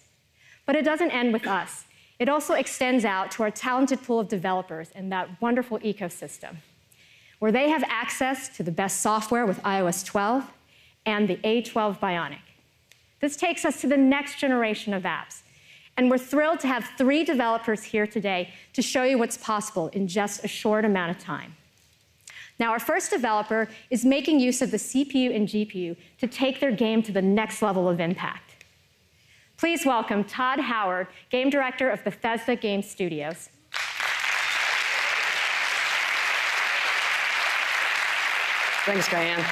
But it doesn't end with us. It also extends out to our talented pool of developers in that wonderful ecosystem, where they have access to the best software with iOS 12 and the A12 Bionic. This takes us to the next generation of apps. And we're thrilled to have three developers here today to show you what's possible in just a short amount of time. Now, our first developer is making use of the CPU and GPU to take their game to the next level of impact. Please welcome Todd Howard, Game Director of Bethesda Game Studios. Thanks, Kaiann.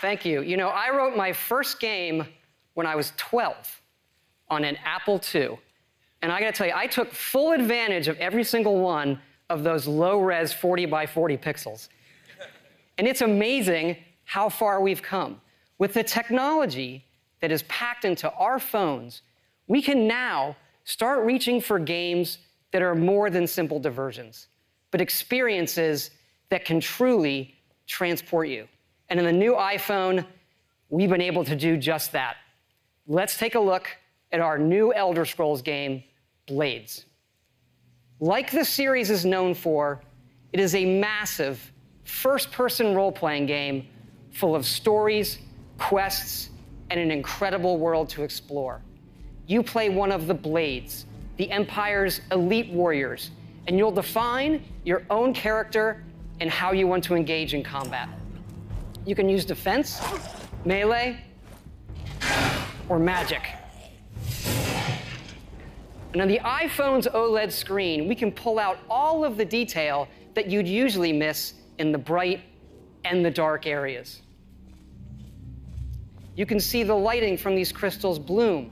Thank you. You know, I wrote my first game when I was 12 on an Apple II. And I gotta tell you, I took full advantage of every single one of those low res 40 by 40 pixels. And it's amazing how far we've come. With the technology that is packed into our phones, we can now start reaching for games that are more than simple diversions, but experiences that can truly transport you. And in the new iPhone, we've been able to do just that. Let's take a look at our new Elder Scrolls game, Blades. Like the series is known for, it is a massive first person role playing game full of stories, quests, and an incredible world to explore. You play one of the Blades, the Empire's elite warriors, and you'll define your own character and how you want to engage in combat. You can use defense, melee, or magic. And on the iPhone's OLED screen, we can pull out all of the detail that you'd usually miss in the bright and the dark areas. You can see the lighting from these crystals bloom,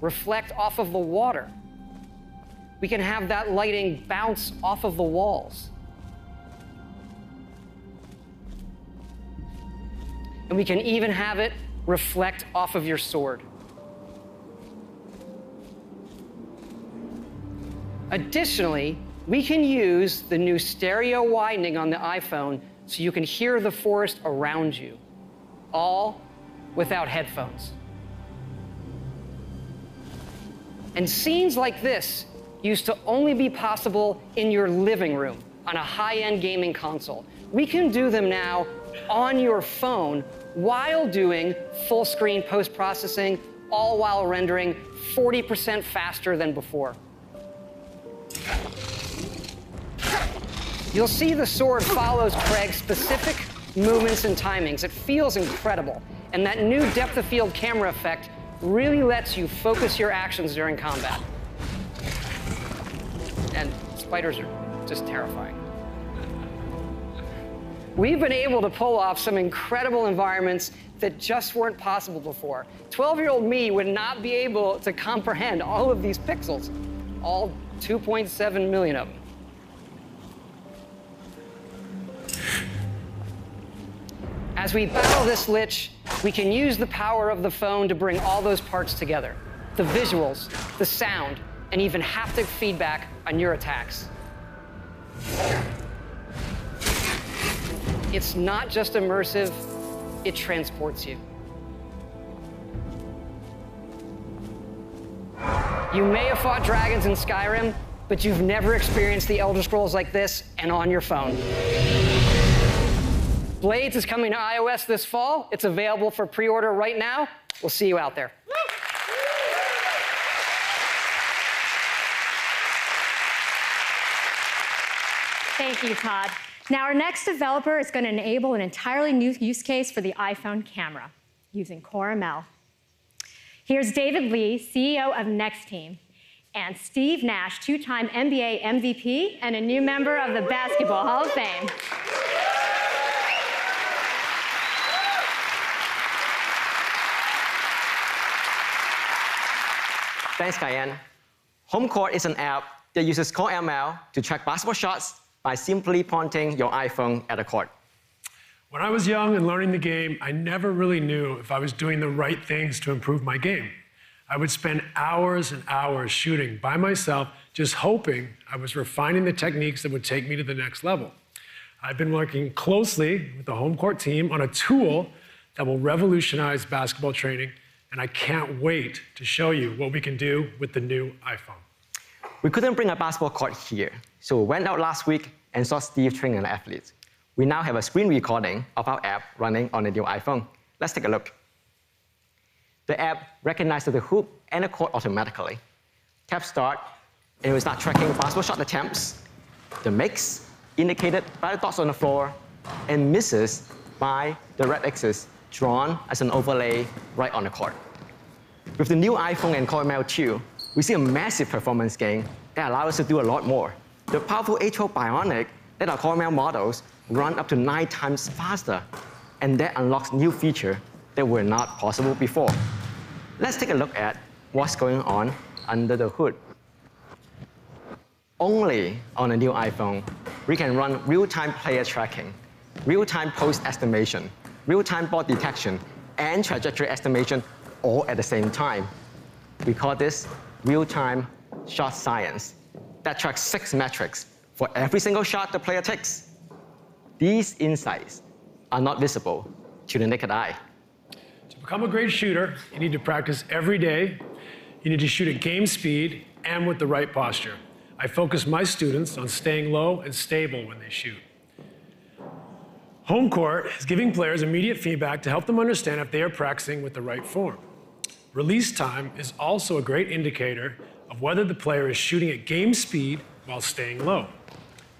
reflect off of the water. We can have that lighting bounce off of the walls. And we can even have it reflect off of your sword. Additionally, we can use the new stereo widening on the iPhone so you can hear the forest around you, all without headphones. And scenes like this used to only be possible in your living room on a high end gaming console. We can do them now on your phone while doing full screen post processing, all while rendering 40% faster than before. You'll see the sword follows Craig's specific movements and timings. It feels incredible. And that new depth of field camera effect really lets you focus your actions during combat. And spiders are just terrifying. We've been able to pull off some incredible environments that just weren't possible before. 12 year old me would not be able to comprehend all of these pixels, all 2.7 million of them. As we battle this lich, we can use the power of the phone to bring all those parts together the visuals, the sound, and even haptic feedback on your attacks. It's not just immersive, it transports you. You may have fought dragons in Skyrim, but you've never experienced the Elder Scrolls like this and on your phone. Blades is coming to iOS this fall. It's available for pre order right now. We'll see you out there. Thank you, Todd. Now, our next developer is going to enable an entirely new use case for the iPhone camera using Core ML. Here's David Lee, CEO of Nexteam, and Steve Nash, two time NBA MVP and a new member of the Basketball Hall of Fame. Thanks, Kaiann. Home Court is an app that uses Core ML to track basketball shots by simply pointing your iPhone at a court. When I was young and learning the game, I never really knew if I was doing the right things to improve my game. I would spend hours and hours shooting by myself, just hoping I was refining the techniques that would take me to the next level. I've been working closely with the home court team on a tool that will revolutionize basketball training and I can't wait to show you what we can do with the new iPhone. We couldn't bring a basketball court here, so we went out last week and saw Steve training an athlete. We now have a screen recording of our app running on the new iPhone. Let's take a look. The app recognizes the hoop and the court automatically. Tap start, and it will start tracking basketball shot attempts, the makes, indicated by the dots on the floor, and misses by the red X's drawn as an overlay right on the court. With the new iPhone and Core ML 2, we see a massive performance gain that allows us to do a lot more. The powerful A12 Bionic that our Core ML models run up to nine times faster, and that unlocks new features that were not possible before. Let's take a look at what's going on under the hood. Only on a new iPhone, we can run real-time player tracking, real-time pose estimation, real-time ball detection, and trajectory estimation all at the same time. We call this real-time shot science that tracks six metrics for every single shot the player takes. These insights are not visible to the naked eye. To become a great shooter, you need to practice every day. You need to shoot at game speed and with the right posture. I focus my students on staying low and stable when they shoot. HomeCourt is giving players immediate feedback to help them understand if they are practicing with the right form. Release time is also a great indicator of whether the player is shooting at game speed while staying low.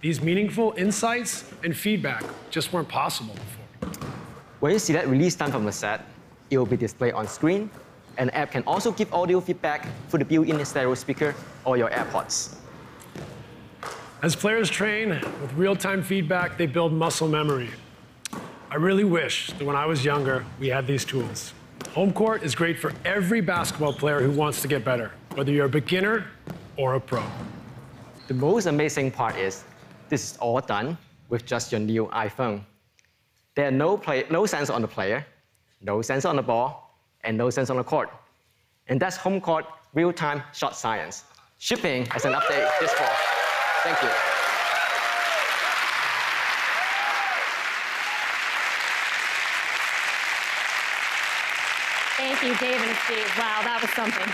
These meaningful insights and feedback just weren't possible before. When you see that release time from the set, it will be displayed on screen, and the app can also give audio feedback through the built-in stereo speaker or your AirPods. As players train with real-time feedback, they build muscle memory. I really wish that when I was younger, we had these tools. HomeCourt is great for every basketball player who wants to get better, whether you're a beginner or a pro. The most amazing part is this is all done with just your new iPhone. There are no, play, no sensor on the player, no sensor on the ball, and no sensor on the court. And that's HomeCourt real-time shot science. Shipping as an update this fall. Thank you. Thank you, David and Steve. Wow, that was something.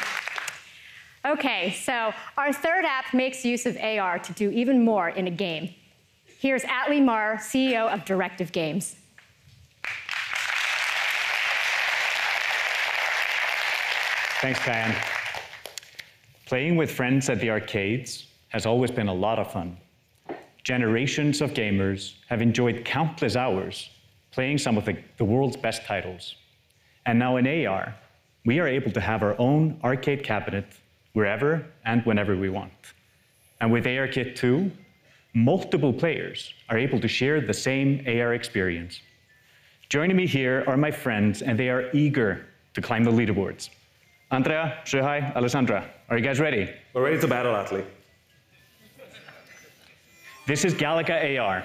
Okay, so our third app makes use of AR to do even more in a game. Here's Atli Mar, CEO of Directive Games. Thanks, Kaiann. Playing with friends at the arcades has always been a lot of fun. Generations of gamers have enjoyed countless hours playing some of the, the world's best titles. And now in AR, we are able to have our own arcade cabinet wherever and whenever we want. And with ARKit 2, multiple players are able to share the same AR experience. Joining me here are my friends, and they are eager to climb the leaderboards. Andrea, Shohei, Alessandra, are you guys ready? We're ready to battle, Atli. This is Galaga AR.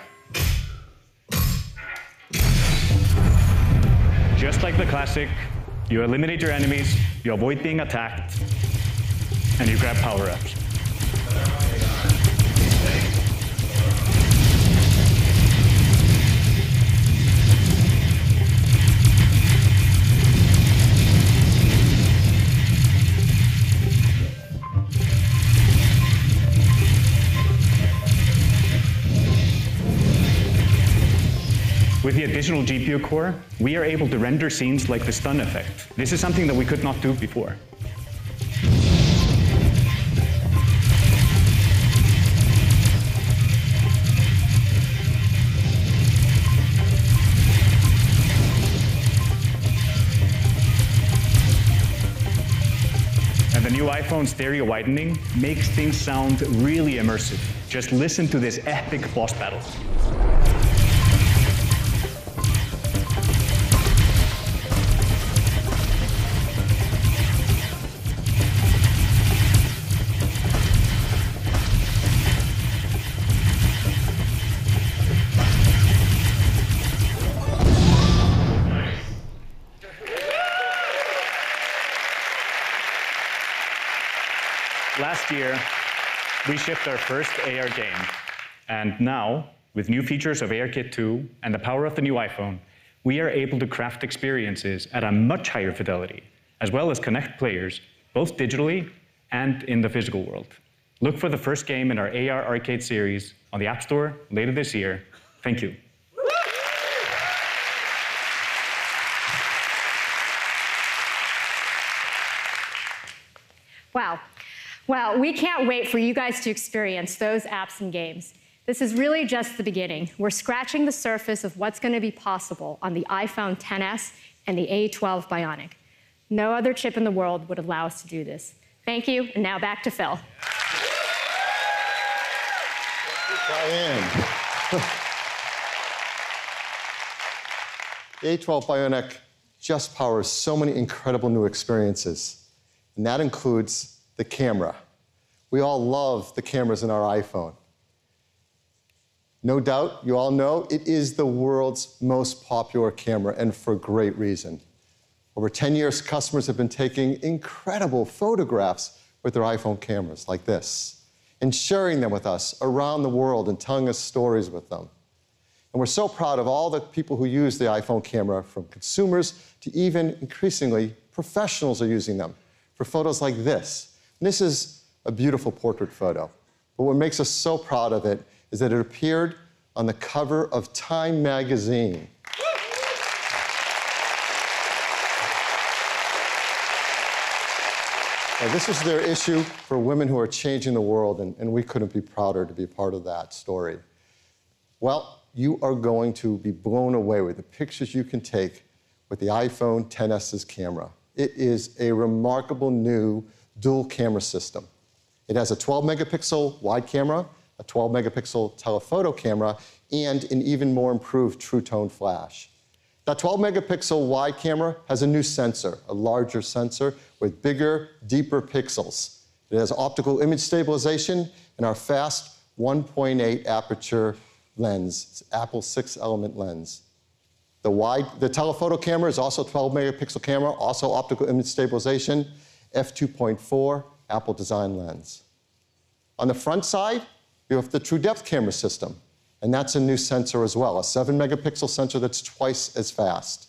Just like the classic, you eliminate your enemies, you avoid being attacked, and you grab power-ups. With the additional GPU core, we are able to render scenes like the stun effect. This is something that we could not do before. And the new iPhone stereo widening makes things sound really immersive. Just listen to this epic boss battle. Year, we shipped our first AR game. And now, with new features of ARKit 2 and the power of the new iPhone, we are able to craft experiences at a much higher fidelity, as well as connect players, both digitally and in the physical world. Look for the first game in our AR Arcade series on the App Store later this year. Thank you. Wow. Well, we can't wait for you guys to experience those apps and games. This is really just the beginning. We're scratching the surface of what's going to be possible on the iPhone XS and the A12 Bionic. No other chip in the world would allow us to do this. Thank you, and now back to Phil. The A12 Bionic just powers so many incredible new experiences, and that includes the camera. We all love the cameras in our iPhone. No doubt, you all know, it is the world's most popular camera, and for great reason. Over 10 years, customers have been taking incredible photographs with their iPhone cameras, like this, and sharing them with us around the world and telling us stories with them. And we're so proud of all the people who use the iPhone camera, from consumers to even increasingly professionals are using them for photos like this. And this is a beautiful portrait photo. But what makes us so proud of it is that it appeared on the cover of Time magazine. Now, this is their issue for women who are changing the world, and, and we couldn't be prouder to be part of that story. Well, you are going to be blown away with the pictures you can take with the iPhone XS's camera. It is a remarkable new dual camera system. It has a 12 megapixel wide camera, a 12 megapixel telephoto camera, and an even more improved True Tone flash. That 12 megapixel wide camera has a new sensor, a larger sensor with bigger, deeper pixels. It has optical image stabilization and our fast 1.8 aperture lens. It's Apple six element lens. The wide, the telephoto camera is also 12 megapixel camera, also optical image stabilization, f2.4 Apple design lens. On the front side, you have the true depth camera system, and that's a new sensor as well, a seven megapixel sensor that's twice as fast.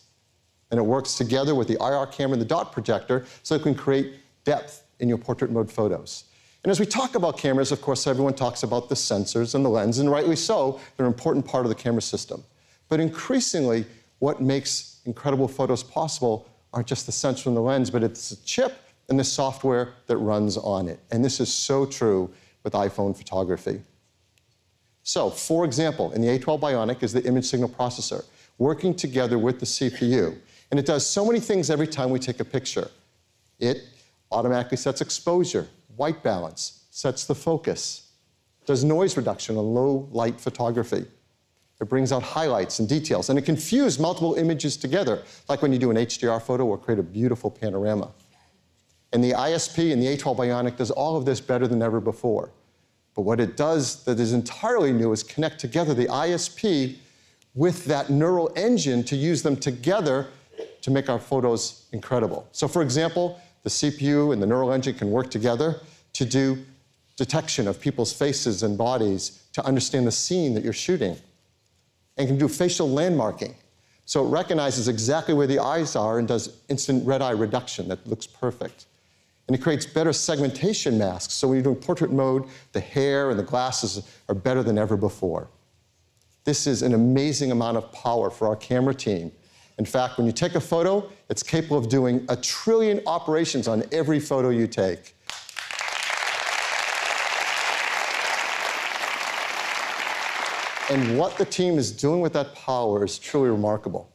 And it works together with the IR camera and the dot projector so it can create depth in your portrait mode photos. And as we talk about cameras, of course, everyone talks about the sensors and the lens, and rightly so, they're an important part of the camera system. But increasingly, what makes incredible photos possible aren't just the sensor and the lens, but it's the chip and the software that runs on it. And this is so true with iPhone photography. So, for example, in the A12 Bionic is the image signal processor, working together with the CPU. And it does so many things every time we take a picture. It automatically sets exposure, white balance, sets the focus, does noise reduction on low light photography. It brings out highlights and details, and it can fuse multiple images together, like when you do an HDR photo or create a beautiful panorama. And the ISP and the A12 Bionic does all of this better than ever before. But what it does that is entirely new is connect together the ISP with that neural engine to use them together to make our photos incredible. So, for example, the CPU and the neural engine can work together to do detection of people's faces and bodies to understand the scene that you're shooting and can do facial landmarking. So it recognizes exactly where the eyes are and does instant red eye reduction that looks perfect. And it creates better segmentation masks. So when you're doing portrait mode, the hair and the glasses are better than ever before. This is an amazing amount of power for our camera team. In fact, when you take a photo, it's capable of doing a trillion operations on every photo you take. And what the team is doing with that power is truly remarkable.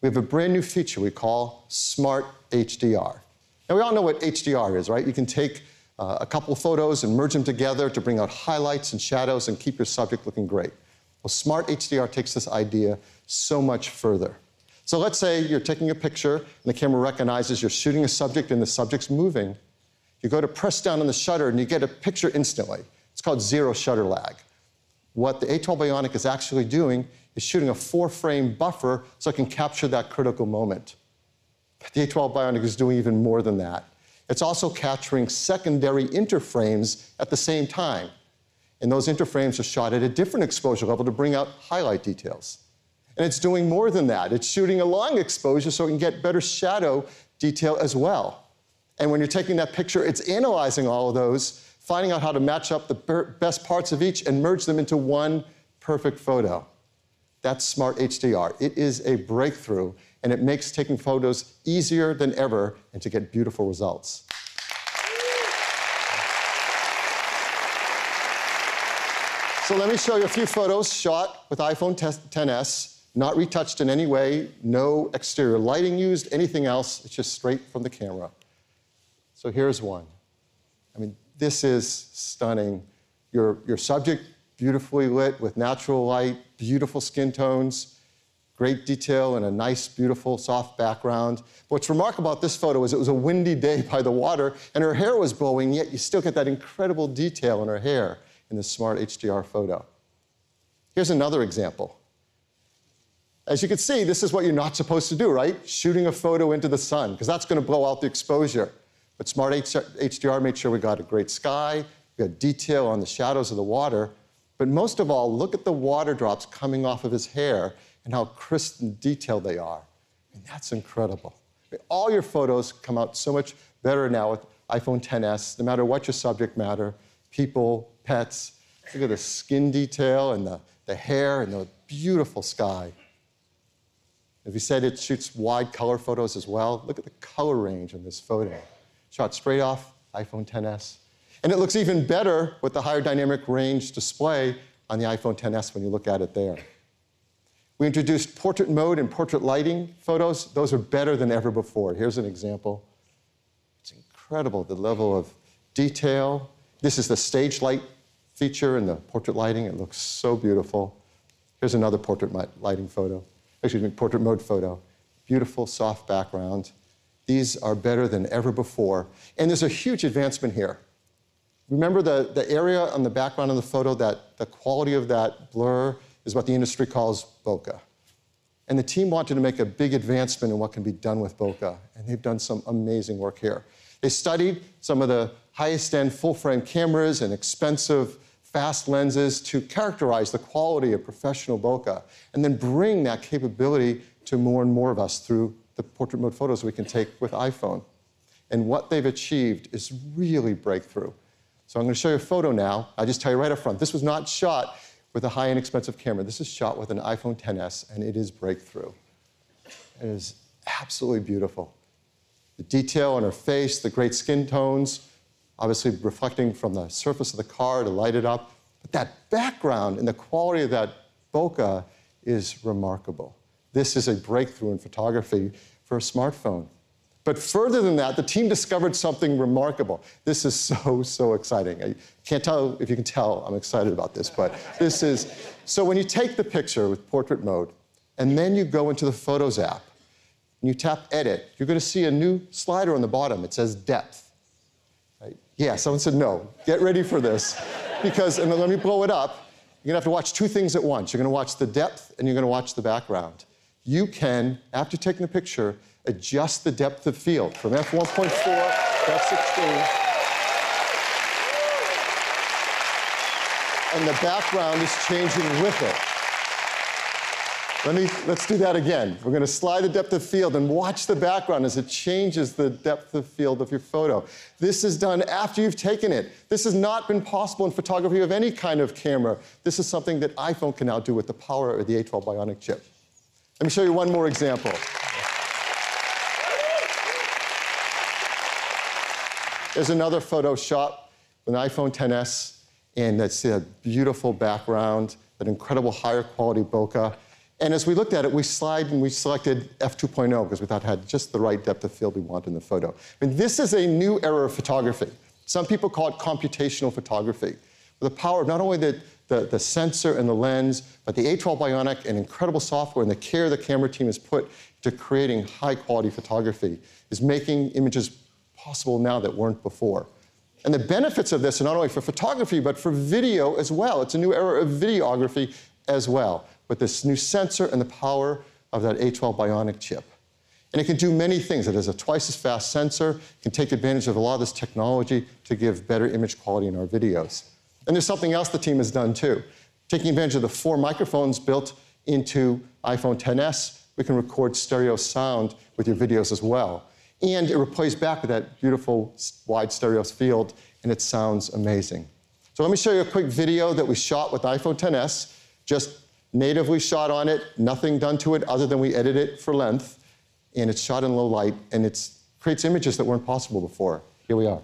We have a brand new feature we call Smart HDR. Now, we all know what HDR is, right? You can take uh, a couple photos and merge them together to bring out highlights and shadows and keep your subject looking great. Well, Smart HDR takes this idea so much further. So let's say you're taking a picture and the camera recognizes you're shooting a subject and the subject's moving. You go to press down on the shutter and you get a picture instantly. It's called zero shutter lag. What the A12 Bionic is actually doing is shooting a four frame buffer so it can capture that critical moment. The A12 Bionic is doing even more than that. It's also capturing secondary interframes at the same time. And those interframes are shot at a different exposure level to bring out highlight details. And it's doing more than that. It's shooting a long exposure so it can get better shadow detail as well. And when you're taking that picture, it's analyzing all of those, finding out how to match up the best parts of each and merge them into one perfect photo. That's Smart HDR. It is a breakthrough, and it makes taking photos easier than ever and to get beautiful results. So let me show you a few photos shot with iPhone XS not retouched in any way, no exterior lighting used, anything else. It's just straight from the camera. So here's one. I mean, this is stunning. Your, your subject, beautifully lit with natural light, beautiful skin tones, great detail, and a nice, beautiful, soft background. What's remarkable about this photo is it was a windy day by the water, and her hair was blowing, yet you still get that incredible detail in her hair in this smart HDR photo. Here's another example. As you can see, this is what you're not supposed to do, right? Shooting a photo into the sun, because that's going to blow out the exposure. But Smart HDR made sure we got a great sky, we got detail on the shadows of the water. But most of all, look at the water drops coming off of his hair and how crisp and detailed they are. And that's incredible. All your photos come out so much better now with iPhone XS, no matter what your subject matter, people, pets. Look at the skin detail and the, the hair and the beautiful sky. As we said, it shoots wide color photos as well. Look at the color range in this photo. Shot straight off iPhone XS. And it looks even better with the higher dynamic range display on the iPhone XS when you look at it there. We introduced portrait mode and portrait lighting photos. Those are better than ever before. Here's an example. It's incredible, the level of detail. This is the stage light feature in the portrait lighting. It looks so beautiful. Here's another portrait lighting photo, excuse me, portrait mode photo. Beautiful, soft background. These are better than ever before. And there's a huge advancement here. Remember the, the area on the background of the photo, that the quality of that blur is what the industry calls bokeh. And the team wanted to make a big advancement in what can be done with bokeh, and they've done some amazing work here. They studied some of the highest end full frame cameras and expensive fast lenses to characterize the quality of professional bokeh, and then bring that capability to more and more of us through the portrait mode photos we can take with iPhone. And what they've achieved is really breakthrough. So I'm going to show you a photo now. I just tell you right up front, this was not shot with a high-end expensive camera. This is shot with an iPhone XS, and it is breakthrough. It is absolutely beautiful. The detail on her face, the great skin tones, obviously reflecting from the surface of the car to light it up. But that background and the quality of that bokeh is remarkable. This is a breakthrough in photography for a smartphone. But further than that, the team discovered something remarkable. This is so, so exciting. I can't tell if you can tell I'm excited about this, but this is so when you take the picture with portrait mode and then you go into the Photos app and you tap edit, you're going to see a new slider on the bottom. It says depth. Right? Yeah, someone said no. Get ready for this. Because, and let me blow it up, you're going to have to watch two things at once. You're going to watch the depth and you're going to watch the background. You can, after taking the picture, adjust the depth of field from f1.4 to f16. And the background is changing with it. Let me, let's do that again. We're going to slide the depth of field and watch the background as it changes the depth of field of your photo. This is done after you've taken it. This has not been possible in photography of any kind of camera. This is something that iPhone can now do with the power of the A12 Bionic chip. Let me show you one more example. There's another photo shot with an iPhone XS, and that's a beautiful background, an incredible higher quality bokeh. And as we looked at it, we slide and we selected f2.0 because we thought it had just the right depth of field we want in the photo. I mean, this is a new era of photography. Some people call it computational photography. With the power of not only the, the, the sensor and the lens, but the A12 Bionic and incredible software and the care the camera team has put to creating high quality photography is making images possible now that weren't before. And the benefits of this are not only for photography, but for video as well. It's a new era of videography as well, with this new sensor and the power of that A12 Bionic chip. And it can do many things. It has a twice as fast sensor, can take advantage of a lot of this technology to give better image quality in our videos. And there's something else the team has done too. Taking advantage of the four microphones built into iPhone XS, we can record stereo sound with your videos as well. And it replays back with that beautiful wide stereo field, and it sounds amazing. So let me show you a quick video that we shot with iPhone XS, just natively shot on it, nothing done to it other than we edit it for length, and it's shot in low light, and it creates images that weren't possible before. Here we are.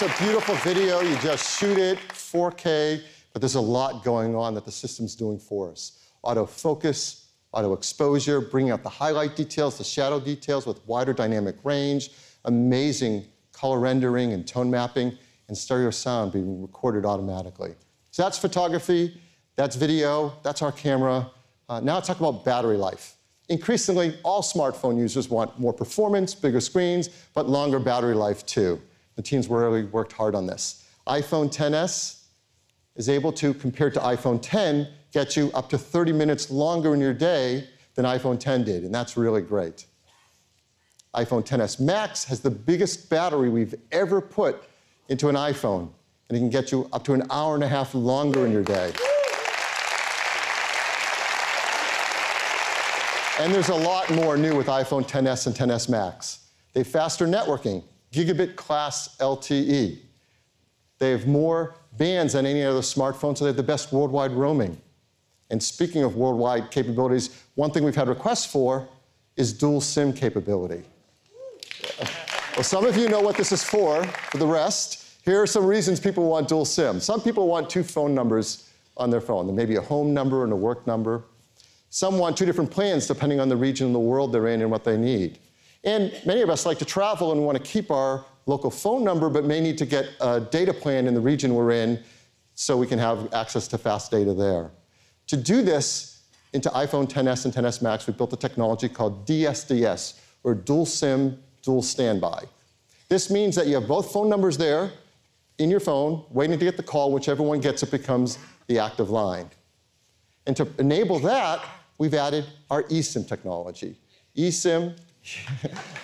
That's a beautiful video. You just shoot it, 4K, but there's a lot going on that the system's doing for us. Autofocus, auto exposure, bringing out the highlight details, the shadow details with wider dynamic range, amazing color rendering and tone mapping, and stereo sound being recorded automatically. So that's photography, that's video, that's our camera. Uh, now let's talk about battery life. Increasingly, all smartphone users want more performance, bigger screens, but longer battery life too. The teams really worked hard on this. iPhone XS, is able to, compared to iPhone X, get you up to 30 minutes longer in your day than iPhone X did, and that's really great. iPhone XS Max has the biggest battery we've ever put into an iPhone, and it can get you up to an hour and a half longer in your day. And there's a lot more new with iPhone XS and XS Max. They have faster networking, gigabit class LTE. They have more bands than any other smartphone, so they have the best worldwide roaming. And speaking of worldwide capabilities, one thing we've had requests for is dual SIM capability. Well, some of you know what this is for. For the rest, here are some reasons people want dual SIM. Some people want two phone numbers on their phone. There may be a home number and a work number. Some want two different plans depending on the region of the world they're in and what they need. And many of us like to travel and want to keep our local phone number, but may need to get a data plan in the region we're in so we can have access to fast data there. To do this into iPhone XS and XS Max, we built a technology called DSDS, or Dual SIM Dual Standby. This means that you have both phone numbers there in your phone, waiting to get the call. Whichever one gets it becomes the active line. And to enable that, we've added our eSIM technology. eSIM,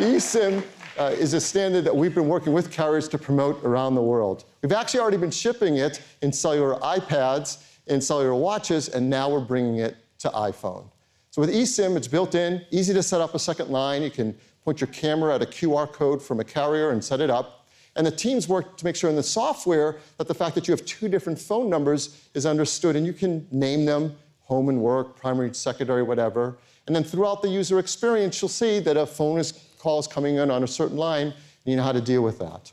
eSIM uh, is a standard that we've been working with carriers to promote around the world. We've actually already been shipping it in cellular iPads, in cellular watches, and now we're bringing it to iPhone. So with eSIM, it's built in, easy to set up a second line. You can point your camera at a QR code from a carrier and set it up. And the teams work to make sure in the software that the fact that you have two different phone numbers is understood, and you can name them home and work, primary, secondary, whatever. And then throughout the user experience, you'll see that a phone is, call is coming in on a certain line, and you know how to deal with that.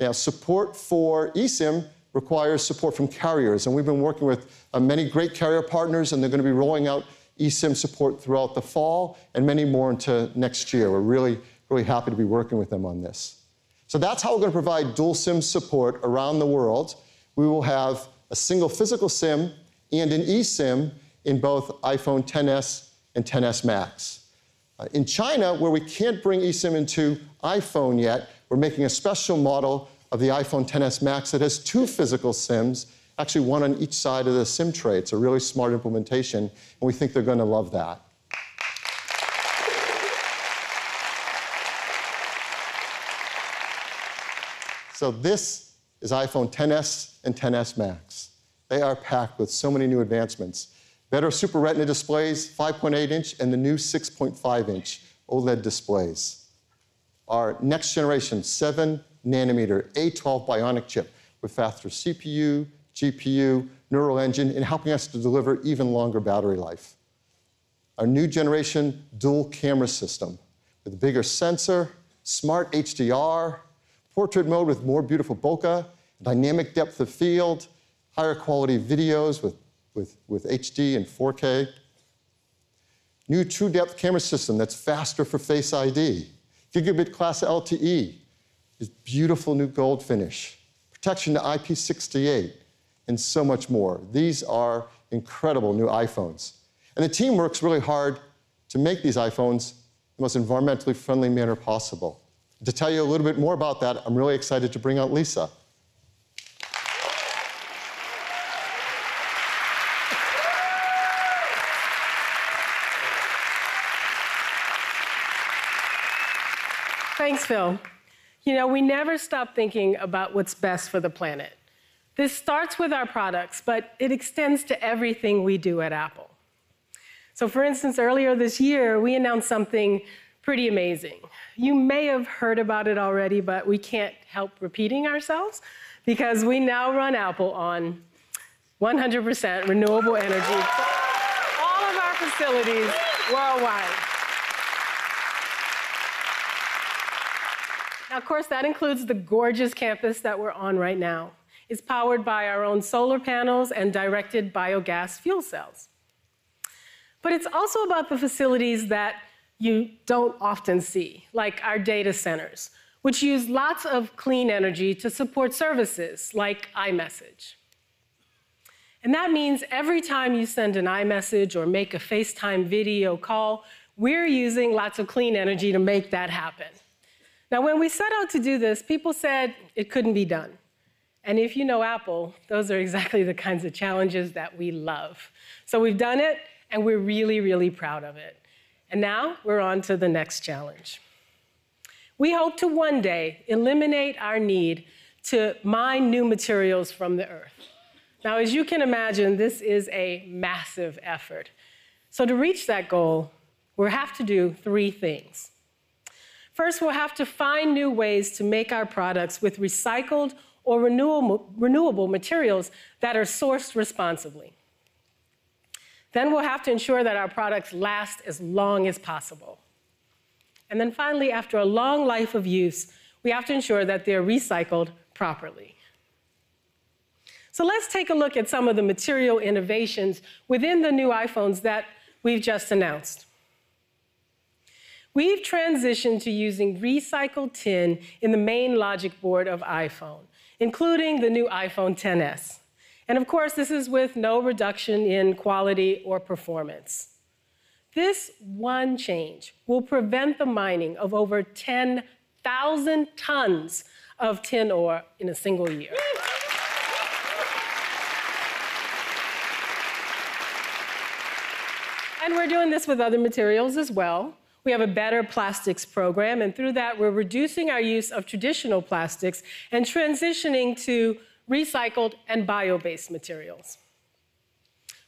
Now, support for eSIM requires support from carriers, and we've been working with uh, many great carrier partners, and they're going to be rolling out eSIM support throughout the fall and many more into next year. We're really, really happy to be working with them on this. So that's how we're going to provide dual SIM support around the world. We will have a single physical SIM and an eSIM in both iPhone XS and XS Max. Uh, in China, where we can't bring eSIM into iPhone yet, we're making a special model of the iPhone XS Max that has two physical SIMs, actually one on each side of the SIM tray. It's a really smart implementation, and we think they're going to love that. So this is iPhone XS and XS Max. They are packed with so many new advancements. Better Super Retina displays, 5.8 inch, and the new 6.5 inch OLED displays. Our next generation 7 nanometer A12 Bionic chip with faster CPU, GPU, neural engine, and helping us to deliver even longer battery life. Our new generation dual camera system with a bigger sensor, smart HDR, portrait mode with more beautiful bokeh, dynamic depth of field, higher quality videos with, with, with HD and 4K. New true depth camera system that's faster for Face ID. Gigabit class LTE. This beautiful new gold finish. Protection to IP68 and so much more. These are incredible new iPhones. And the team works really hard to make these iPhones the most environmentally friendly manner possible. To tell you a little bit more about that, I'm really excited to bring out Lisa. Thanks, Phil. You know, we never stop thinking about what's best for the planet. This starts with our products, but it extends to everything we do at Apple. So, for instance, earlier this year, we announced something pretty amazing. You may have heard about it already, but we can't help repeating ourselves because we now run Apple on 100% renewable energy all of our facilities worldwide. Now, of course, that includes the gorgeous campus that we're on right now. It's powered by our own solar panels and directed biogas fuel cells. But it's also about the facilities that you don't often see, like our data centers, which use lots of clean energy to support services like iMessage. And that means every time you send an iMessage or make a FaceTime video call, we're using lots of clean energy to make that happen. Now, when we set out to do this, people said it couldn't be done. And if you know Apple, those are exactly the kinds of challenges that we love. So we've done it, and we're really, really proud of it. And now we're on to the next challenge. We hope to one day eliminate our need to mine new materials from the earth. Now, as you can imagine, this is a massive effort. So, to reach that goal, we'll have to do three things. First, we'll have to find new ways to make our products with recycled or renewable, renewable materials that are sourced responsibly. Then we'll have to ensure that our products last as long as possible. And then finally, after a long life of use, we have to ensure that they're recycled properly. So let's take a look at some of the material innovations within the new iPhones that we've just announced. We've transitioned to using recycled tin in the main logic board of iPhone, including the new iPhone XS. And of course, this is with no reduction in quality or performance. This one change will prevent the mining of over 10,000 tons of tin ore in a single year. And we're doing this with other materials as well. We have a better plastics program, and through that, we're reducing our use of traditional plastics and transitioning to recycled and bio based materials.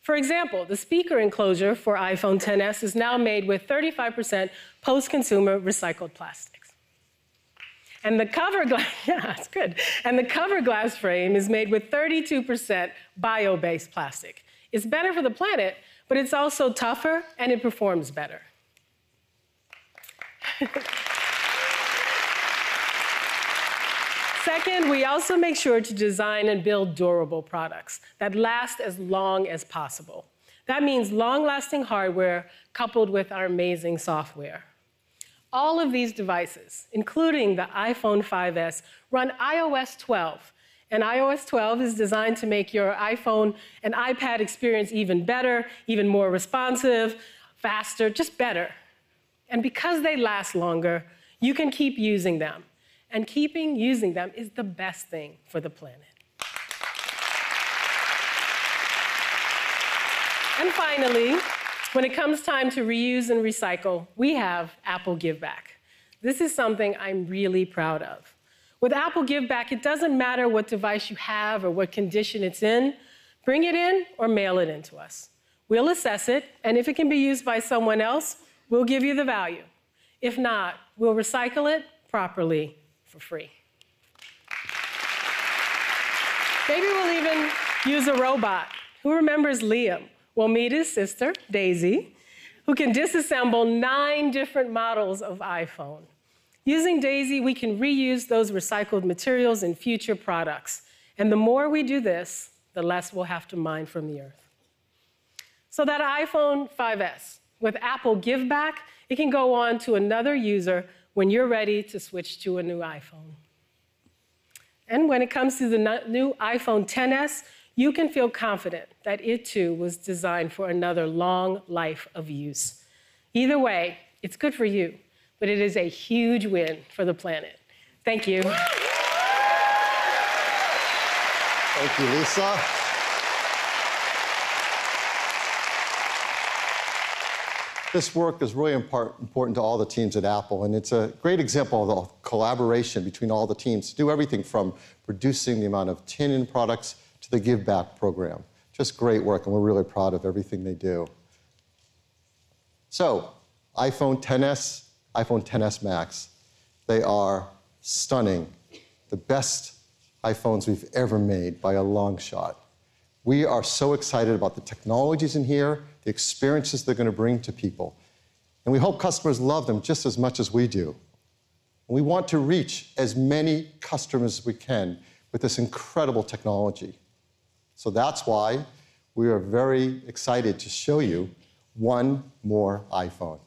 For example, the speaker enclosure for iPhone XS is now made with 35% post consumer recycled plastics. And the cover glass, yeah, it's good. And the cover glass frame is made with 32% bio based plastic. It's better for the planet, but it's also tougher and it performs better. Second, we also make sure to design and build durable products that last as long as possible. That means long lasting hardware coupled with our amazing software. All of these devices, including the iPhone 5S, run iOS 12. And iOS 12 is designed to make your iPhone and iPad experience even better, even more responsive, faster, just better. And because they last longer, you can keep using them and keeping using them is the best thing for the planet. And finally, when it comes time to reuse and recycle, we have Apple Give Back. This is something I'm really proud of. With Apple Give Back, it doesn't matter what device you have or what condition it's in, bring it in or mail it in to us. We'll assess it, and if it can be used by someone else, we'll give you the value. If not, we'll recycle it properly for free. Maybe we'll even use a robot. Who remembers Liam? We'll meet his sister, Daisy, who can disassemble nine different models of iPhone. Using Daisy, we can reuse those recycled materials in future products. And the more we do this, the less we'll have to mine from the earth. So that iPhone 5S with Apple Give Back, it can go on to another user when you're ready to switch to a new iPhone. And when it comes to the new iPhone XS, you can feel confident that it too was designed for another long life of use. Either way, it's good for you, but it is a huge win for the planet. Thank you. Thank you, Lisa. This work is really important to all the teams at Apple, and it's a great example of the collaboration between all the teams to do everything from reducing the amount of tin in products to the Give Back program. Just great work, and we're really proud of everything they do. So, iPhone XS, iPhone XS Max, they are stunning. The best iPhones we've ever made by a long shot. We are so excited about the technologies in here, the experiences they're going to bring to people. And we hope customers love them just as much as we do. And we want to reach as many customers as we can with this incredible technology. So that's why we are very excited to show you one more iPhone.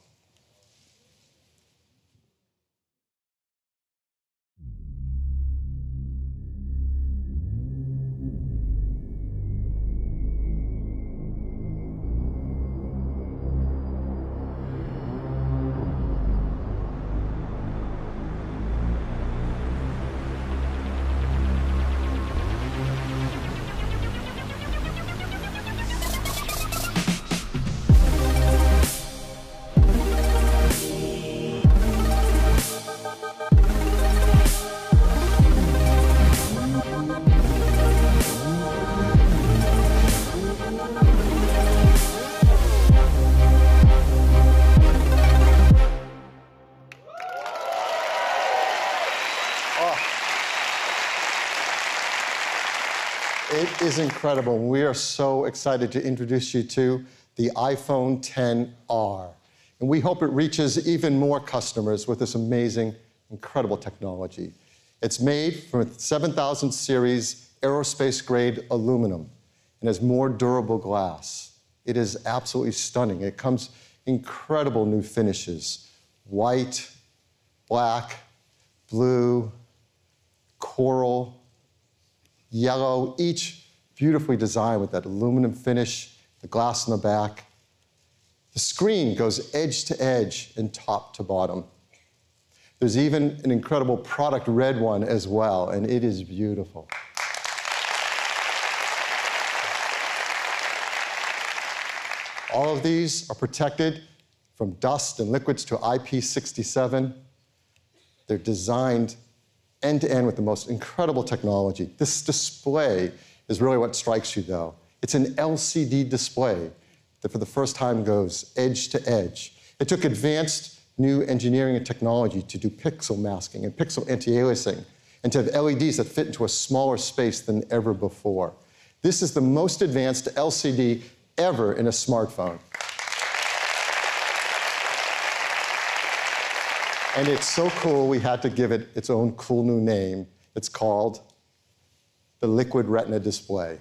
Is incredible. And we are so excited to introduce you to the iPhone XR. And we hope it reaches even more customers with this amazing, incredible technology. It's made from 7000 series aerospace grade aluminum and has more durable glass. It is absolutely stunning. It comes incredible new finishes white, black, blue, coral, yellow, each beautifully designed with that aluminum finish, the glass in the back. The screen goes edge to edge and top to bottom. There's even an incredible product red one as well, and it is beautiful. All of these are protected from dust and liquids to IP67. They're designed end to end with the most incredible technology. This display is really what strikes you, though. It's an LCD display that for the first time goes edge to edge. It took advanced new engineering and technology to do pixel masking and pixel anti aliasing and to have LEDs that fit into a smaller space than ever before. This is the most advanced LCD ever in a smartphone. And it's so cool, we had to give it its own cool new name. It's called the Liquid Retina Display.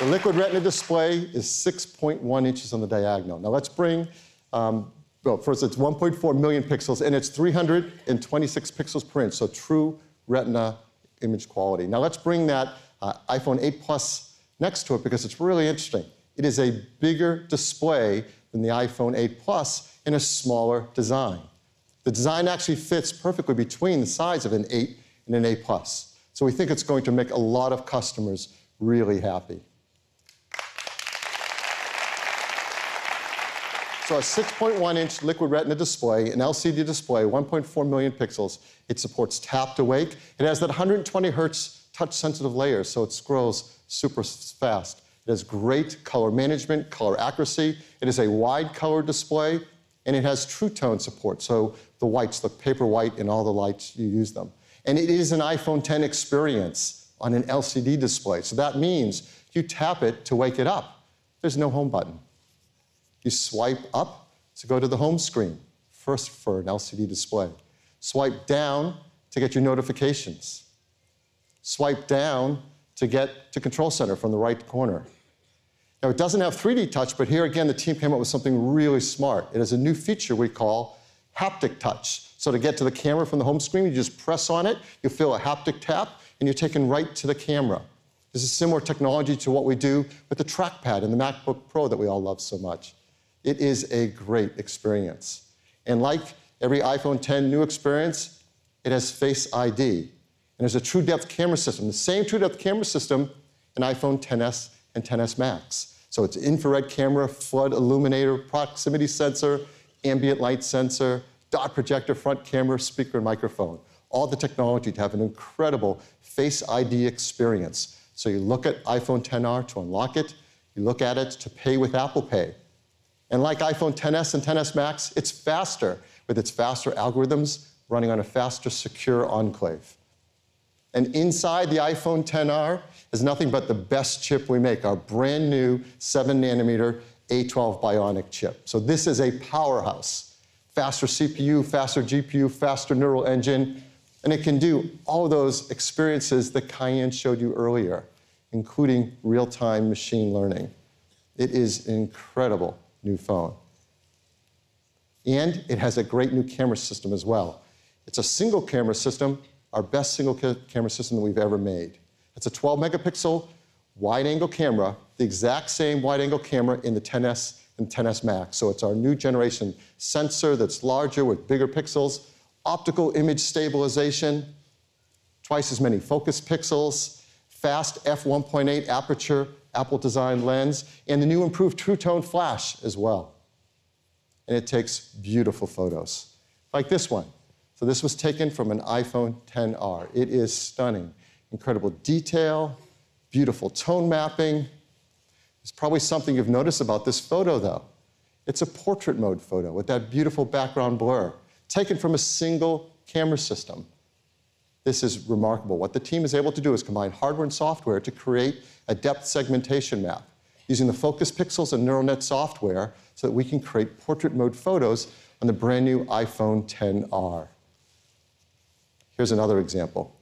The Liquid Retina Display is 6.1 inches on the diagonal. Now let's bring, um, well, first it's 1.4 million pixels and it's 326 pixels per inch, so true Retina image quality. Now let's bring that uh, iPhone 8 Plus next to it because it's really interesting. It is a bigger display than the iPhone 8 Plus in a smaller design. The design actually fits perfectly between the size of an 8 and an A+. Plus. So we think it's going to make a lot of customers really happy. So a 6.1 inch liquid retina display, an LCD display, 1.4 million pixels. It supports tap to wake. It has that 120 hertz touch sensitive layer, so it scrolls super fast. It has great color management, color accuracy. It is a wide color display, and it has True Tone support. So the whites look paper white in all the lights you use them. And it is an iPhone X experience on an LCD display. So that means you tap it to wake it up. There's no home button. You swipe up to go to the home screen, first for an LCD display. Swipe down to get your notifications. Swipe down to get to Control Center from the right corner. Now, it doesn't have 3D touch, but here again, the team came up with something really smart. It has a new feature we call haptic touch. So to get to the camera from the home screen, you just press on it, you feel a haptic tap, and you're taken right to the camera. This is similar technology to what we do with the trackpad in the MacBook Pro that we all love so much. It is a great experience. And like every iPhone X new experience, it has Face ID. And there's a true depth camera system, the same true depth camera system in iPhone XS and XS Max. So it's infrared camera, flood illuminator, proximity sensor, ambient light sensor, dot projector, front camera, speaker, and microphone. All the technology to have an incredible Face ID experience. So you look at iPhone XR to unlock it, you look at it to pay with Apple Pay. And like iPhone XS and XS Max, it's faster with its faster algorithms running on a faster, secure enclave. And inside the iPhone XR is nothing but the best chip we make, our brand new 7 nanometer A12 Bionic chip. So this is a powerhouse. Faster CPU, faster GPU, faster neural engine, and it can do all those experiences that Kaiann showed you earlier, including real time machine learning. It is an incredible new phone. And it has a great new camera system as well. It's a single camera system our best single ca camera system that we've ever made. It's a 12 megapixel wide angle camera, the exact same wide angle camera in the XS and XS Max. So it's our new generation sensor that's larger with bigger pixels, optical image stabilization, twice as many focus pixels, fast f1.8 aperture, Apple designed lens, and the new improved True Tone flash as well. And it takes beautiful photos, like this one. So this was taken from an iPhone XR. It is stunning. Incredible detail, beautiful tone mapping. There's probably something you've noticed about this photo, though. It's a portrait mode photo with that beautiful background blur, taken from a single camera system. This is remarkable. What the team is able to do is combine hardware and software to create a depth segmentation map using the focus pixels and neural net software so that we can create portrait mode photos on the brand new iPhone XR. Here's another example.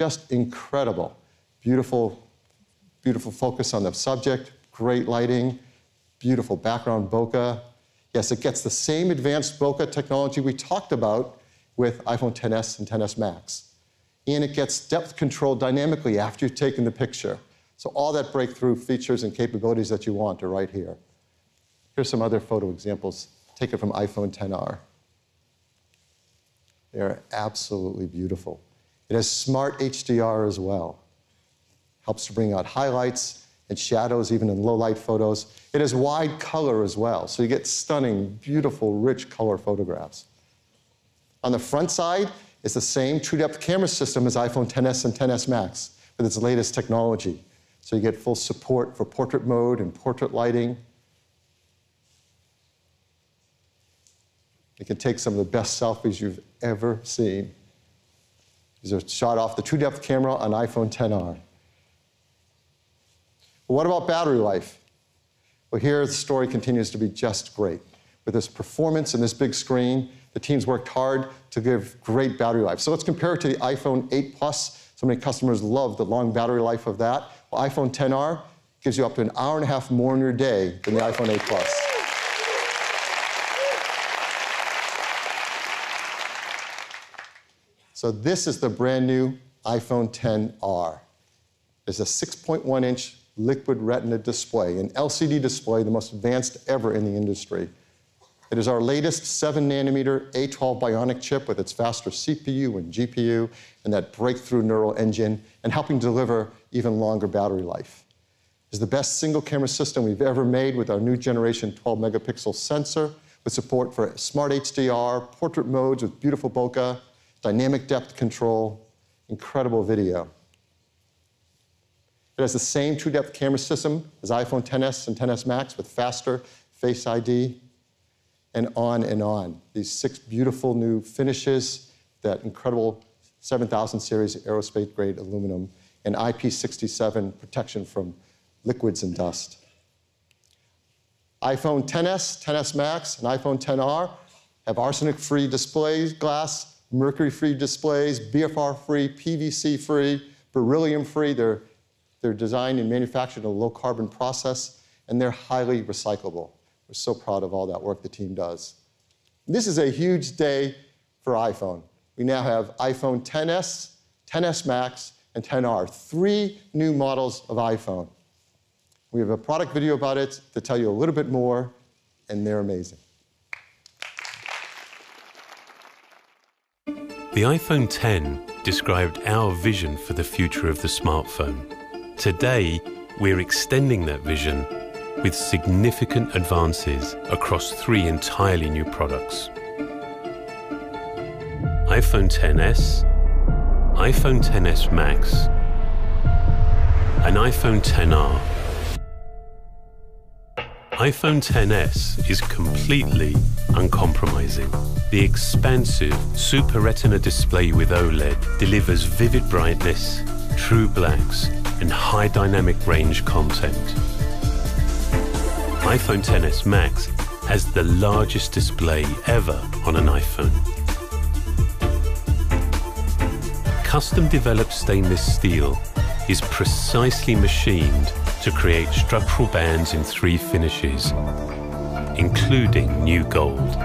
Just incredible. Beautiful, beautiful focus on the subject, great lighting, beautiful background bokeh. Yes, it gets the same advanced bokeh technology we talked about with iPhone XS and XS Max. And it gets depth control dynamically after you've taken the picture. So all that breakthrough features and capabilities that you want are right here. Here's some other photo examples taken from iPhone XR. They're absolutely beautiful. It has smart HDR as well. Helps to bring out highlights and shadows even in low light photos. It has wide color as well, so you get stunning, beautiful, rich color photographs. On the front side, it's the same true depth camera system as iPhone XS and XS Max with its latest technology. So you get full support for portrait mode and portrait lighting. It can take some of the best selfies you've ever seen. These are shot off the true depth camera on iPhone XR. But what about battery life? Well, here the story continues to be just great. With this performance and this big screen, the team's worked hard to give great battery life. So let's compare it to the iPhone 8 Plus. So many customers love the long battery life of that. Well, iPhone XR gives you up to an hour and a half more in your day than the iPhone 8 Plus. So this is the brand new iPhone XR. It's a 6.1 inch liquid retina display, an LCD display, the most advanced ever in the industry. It is our latest 7 nanometer A12 Bionic chip with its faster CPU and GPU and that breakthrough neural engine, and helping deliver even longer battery life. It's the best single camera system we've ever made with our new generation 12 megapixel sensor, with support for smart HDR, portrait modes with beautiful bokeh, dynamic depth control, incredible video. It has the same true depth camera system as iPhone XS and XS Max with faster Face ID, and on and on. These six beautiful new finishes, that incredible 7000 series aerospace grade aluminum, and IP67 protection from liquids and dust. iPhone XS, XS Max, and iPhone XR have arsenic free display glass, mercury free displays, BFR free, PVC free, beryllium free. They're, they're designed and manufactured in a low carbon process, and they're highly recyclable. We're so proud of all that work the team does. This is a huge day for iPhone. We now have iPhone XS, XS Max, and XR, three new models of iPhone. We have a product video about it to tell you a little bit more, and they're amazing. The iPhone X described our vision for the future of the smartphone. Today, we're extending that vision with significant advances across three entirely new products iPhone XS, iPhone XS Max, and iPhone XR. iPhone XS is completely uncompromising. The expansive Super Retina display with OLED delivers vivid brightness, true blacks, and high dynamic range content iPhone XS Max has the largest display ever on an iPhone. Custom developed stainless steel is precisely machined to create structural bands in three finishes, including new gold.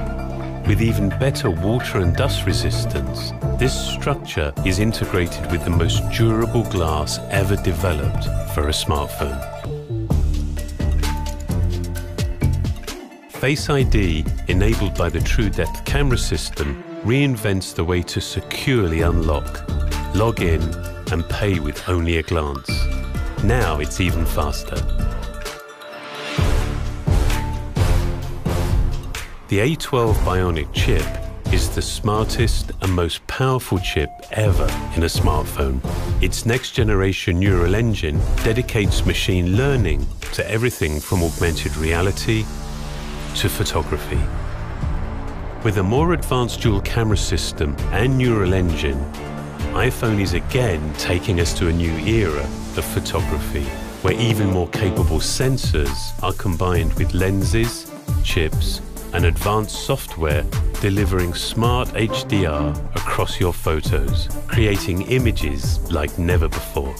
With even better water and dust resistance, this structure is integrated with the most durable glass ever developed for a smartphone. Face ID, enabled by the True Depth camera system, reinvents the way to securely unlock, log in, and pay with only a glance. Now it's even faster. The A12 Bionic chip is the smartest and most powerful chip ever in a smartphone. Its next generation neural engine dedicates machine learning to everything from augmented reality to photography. With a more advanced dual camera system and neural engine, iPhone is again taking us to a new era of photography, where even more capable sensors are combined with lenses, chips, and advanced software delivering smart HDR across your photos, creating images like never before.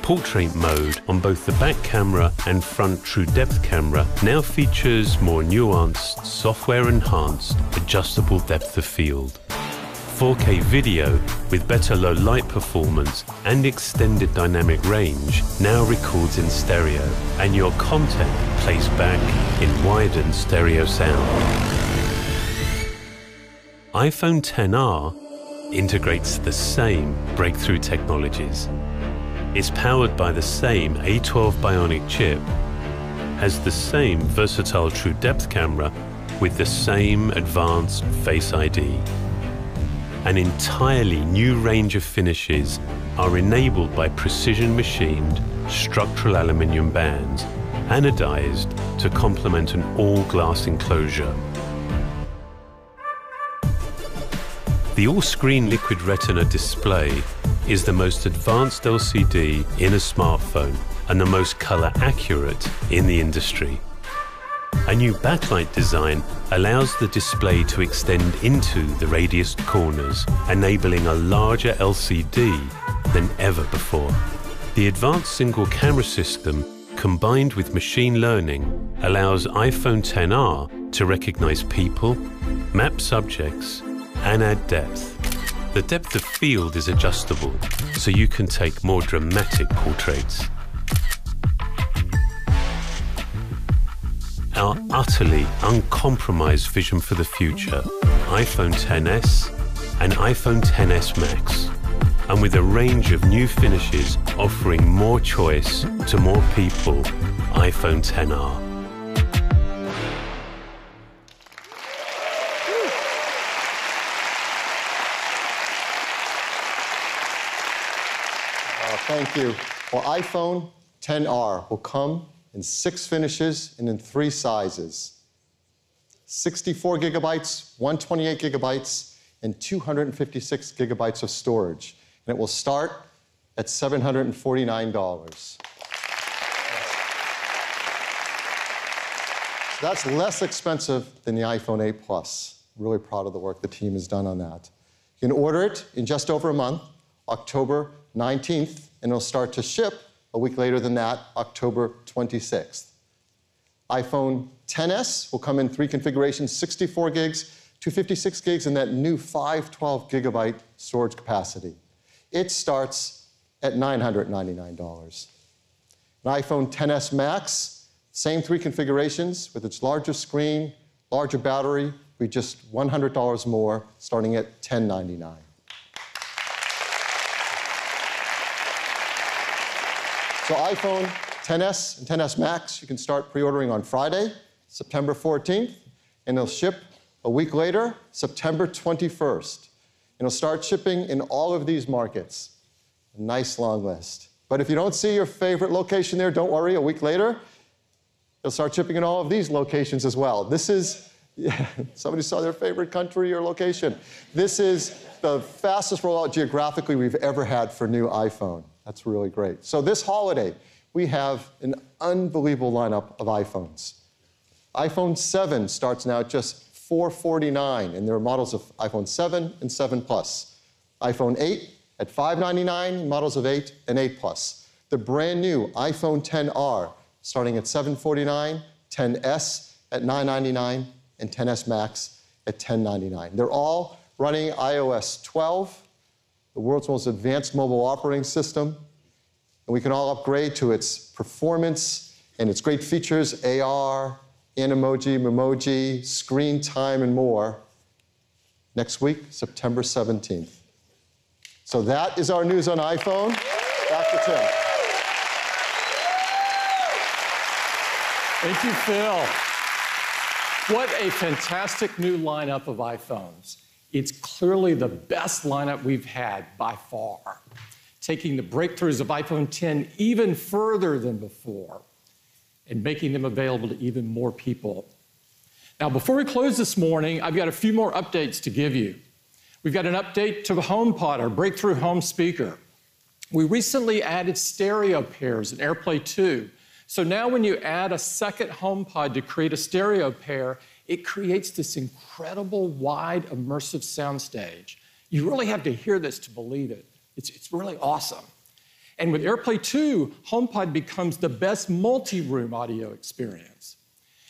Portrait mode on both the back camera and front true depth camera now features more nuanced, software enhanced, adjustable depth of field. 4K video with better low light performance and extended dynamic range now records in stereo and your content plays back in widened stereo sound. iPhone XR integrates the same breakthrough technologies. It's powered by the same A12 Bionic chip, has the same versatile true depth camera with the same advanced Face ID an entirely new range of finishes are enabled by precision machined structural aluminium bands, anodized to complement an all-glass enclosure. The all-screen liquid retina display is the most advanced LCD in a smartphone and the most color accurate in the industry. A new backlight design allows the display to extend into the radiused corners, enabling a larger LCD than ever before. The advanced single camera system combined with machine learning allows iPhone XR to recognize people, map subjects, and add depth. The depth of field is adjustable, so you can take more dramatic portraits. Our utterly uncompromised vision for the future iPhone XS and iPhone XS Max. And with a range of new finishes offering more choice to more people, iPhone XR. Oh, uh, thank you. Well, iPhone XR will come in six finishes and in three sizes 64 gigabytes, 128 gigabytes, and 256 gigabytes of storage. And it will start at $749. So that's less expensive than the iPhone 8 Plus. Really proud of the work the team has done on that. You can order it in just over a month, October 19th, and it'll start to ship a week later than that, October 26th. iPhone XS will come in three configurations 64 gigs, 256 gigs, and that new 512 gigabyte storage capacity. It starts at $999. An iPhone XS Max, same three configurations with its larger screen, larger battery, be just $100 more, starting at $1099. So iPhone XS and XS Max, you can start pre-ordering on Friday, September 14th, and they'll ship a week later, September 21st. And it'll start shipping in all of these markets. A nice long list. But if you don't see your favorite location there, don't worry, a week later, they'll start shipping in all of these locations as well. This is, yeah, somebody saw their favorite country or location. This is the fastest rollout geographically we've ever had for new iPhone. That's really great. So this holiday, we have an unbelievable lineup of iPhones. iPhone 7 starts now at just 449, and there are models of iPhone 7 and 7 Plus. iPhone 8 at 599, models of 8 and 8 Plus. The brand new iPhone XR starting at 749, XS at 999, and XS Max at 1099. They're all running iOS 12, the world's most advanced mobile operating system, and we can all upgrade to its performance and its great features AR, Animoji, Memoji, screen time, and more next week, September 17th. So that is our news on iPhone. Back to Tim. Thank you, Phil. What a fantastic new lineup of iPhones. It's clearly the best lineup we've had by far, taking the breakthroughs of iPhone X even further than before and making them available to even more people. Now, before we close this morning, I've got a few more updates to give you. We've got an update to the HomePod, our breakthrough home speaker. We recently added stereo pairs in AirPlay 2. So now when you add a second HomePod to create a stereo pair, it creates this incredible wide immersive soundstage. You really have to hear this to believe it. It's, it's really awesome. And with AirPlay 2, HomePod becomes the best multi room audio experience.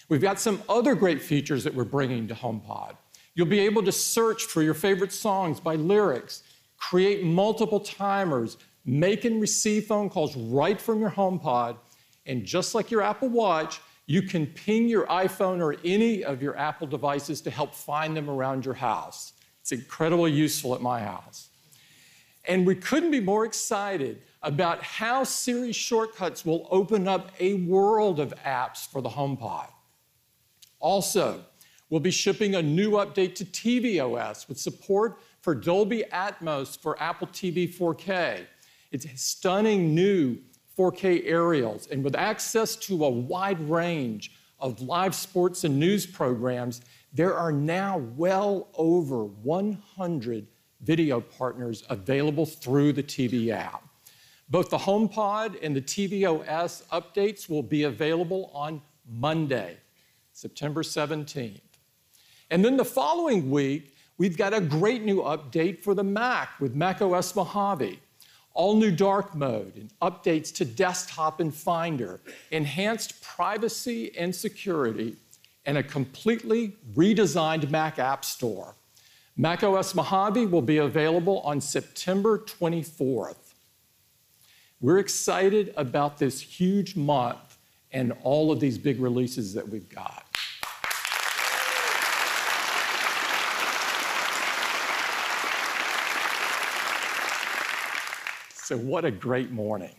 We've got some other great features that we're bringing to HomePod. You'll be able to search for your favorite songs by lyrics, create multiple timers, make and receive phone calls right from your HomePod, and just like your Apple Watch, you can ping your iPhone or any of your Apple devices to help find them around your house. It's incredibly useful at my house. And we couldn't be more excited about how Siri shortcuts will open up a world of apps for the HomePod. Also, we'll be shipping a new update to tvOS with support for Dolby Atmos for Apple TV 4K. It's a stunning new 4K aerials, and with access to a wide range of live sports and news programs, there are now well over 100 video partners available through the TV app. Both the HomePod and the tvOS updates will be available on Monday, September 17th. And then the following week, we've got a great new update for the Mac with macOS Mojave. All new dark mode and updates to desktop and Finder, enhanced privacy and security, and a completely redesigned Mac App Store. macOS Mojave will be available on September 24th. We're excited about this huge month and all of these big releases that we've got. So, what a great morning.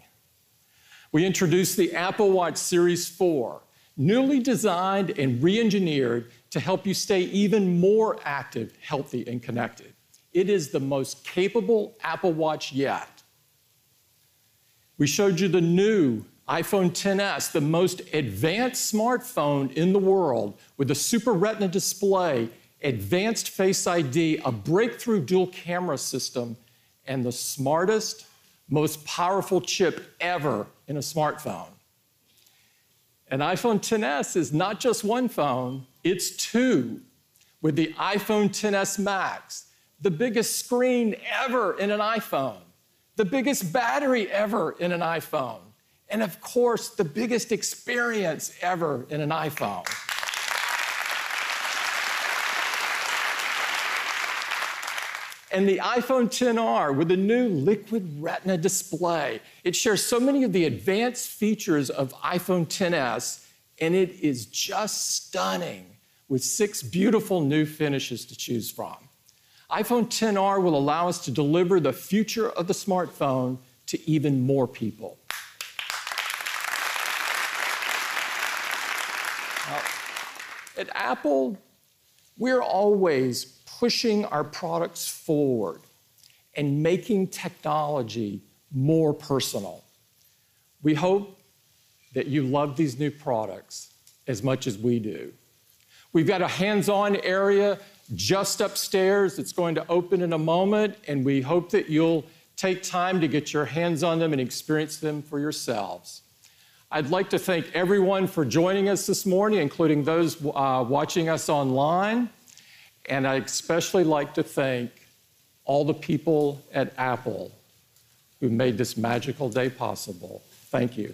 We introduced the Apple Watch Series 4, newly designed and re engineered to help you stay even more active, healthy, and connected. It is the most capable Apple Watch yet. We showed you the new iPhone XS, the most advanced smartphone in the world with a Super Retina display, advanced Face ID, a breakthrough dual camera system, and the smartest, most powerful chip ever in a smartphone. An iPhone XS is not just one phone, it's two. With the iPhone XS Max, the biggest screen ever in an iPhone, the biggest battery ever in an iPhone, and of course, the biggest experience ever in an iPhone. And the iPhone XR with a new liquid retina display. It shares so many of the advanced features of iPhone XS, and it is just stunning with six beautiful new finishes to choose from. iPhone XR will allow us to deliver the future of the smartphone to even more people. At Apple, we're always pushing our products forward and making technology more personal. We hope that you love these new products as much as we do. We've got a hands on area just upstairs that's going to open in a moment, and we hope that you'll take time to get your hands on them and experience them for yourselves. I'd like to thank everyone for joining us this morning, including those uh, watching us online. And I'd especially like to thank all the people at Apple who made this magical day possible. Thank you.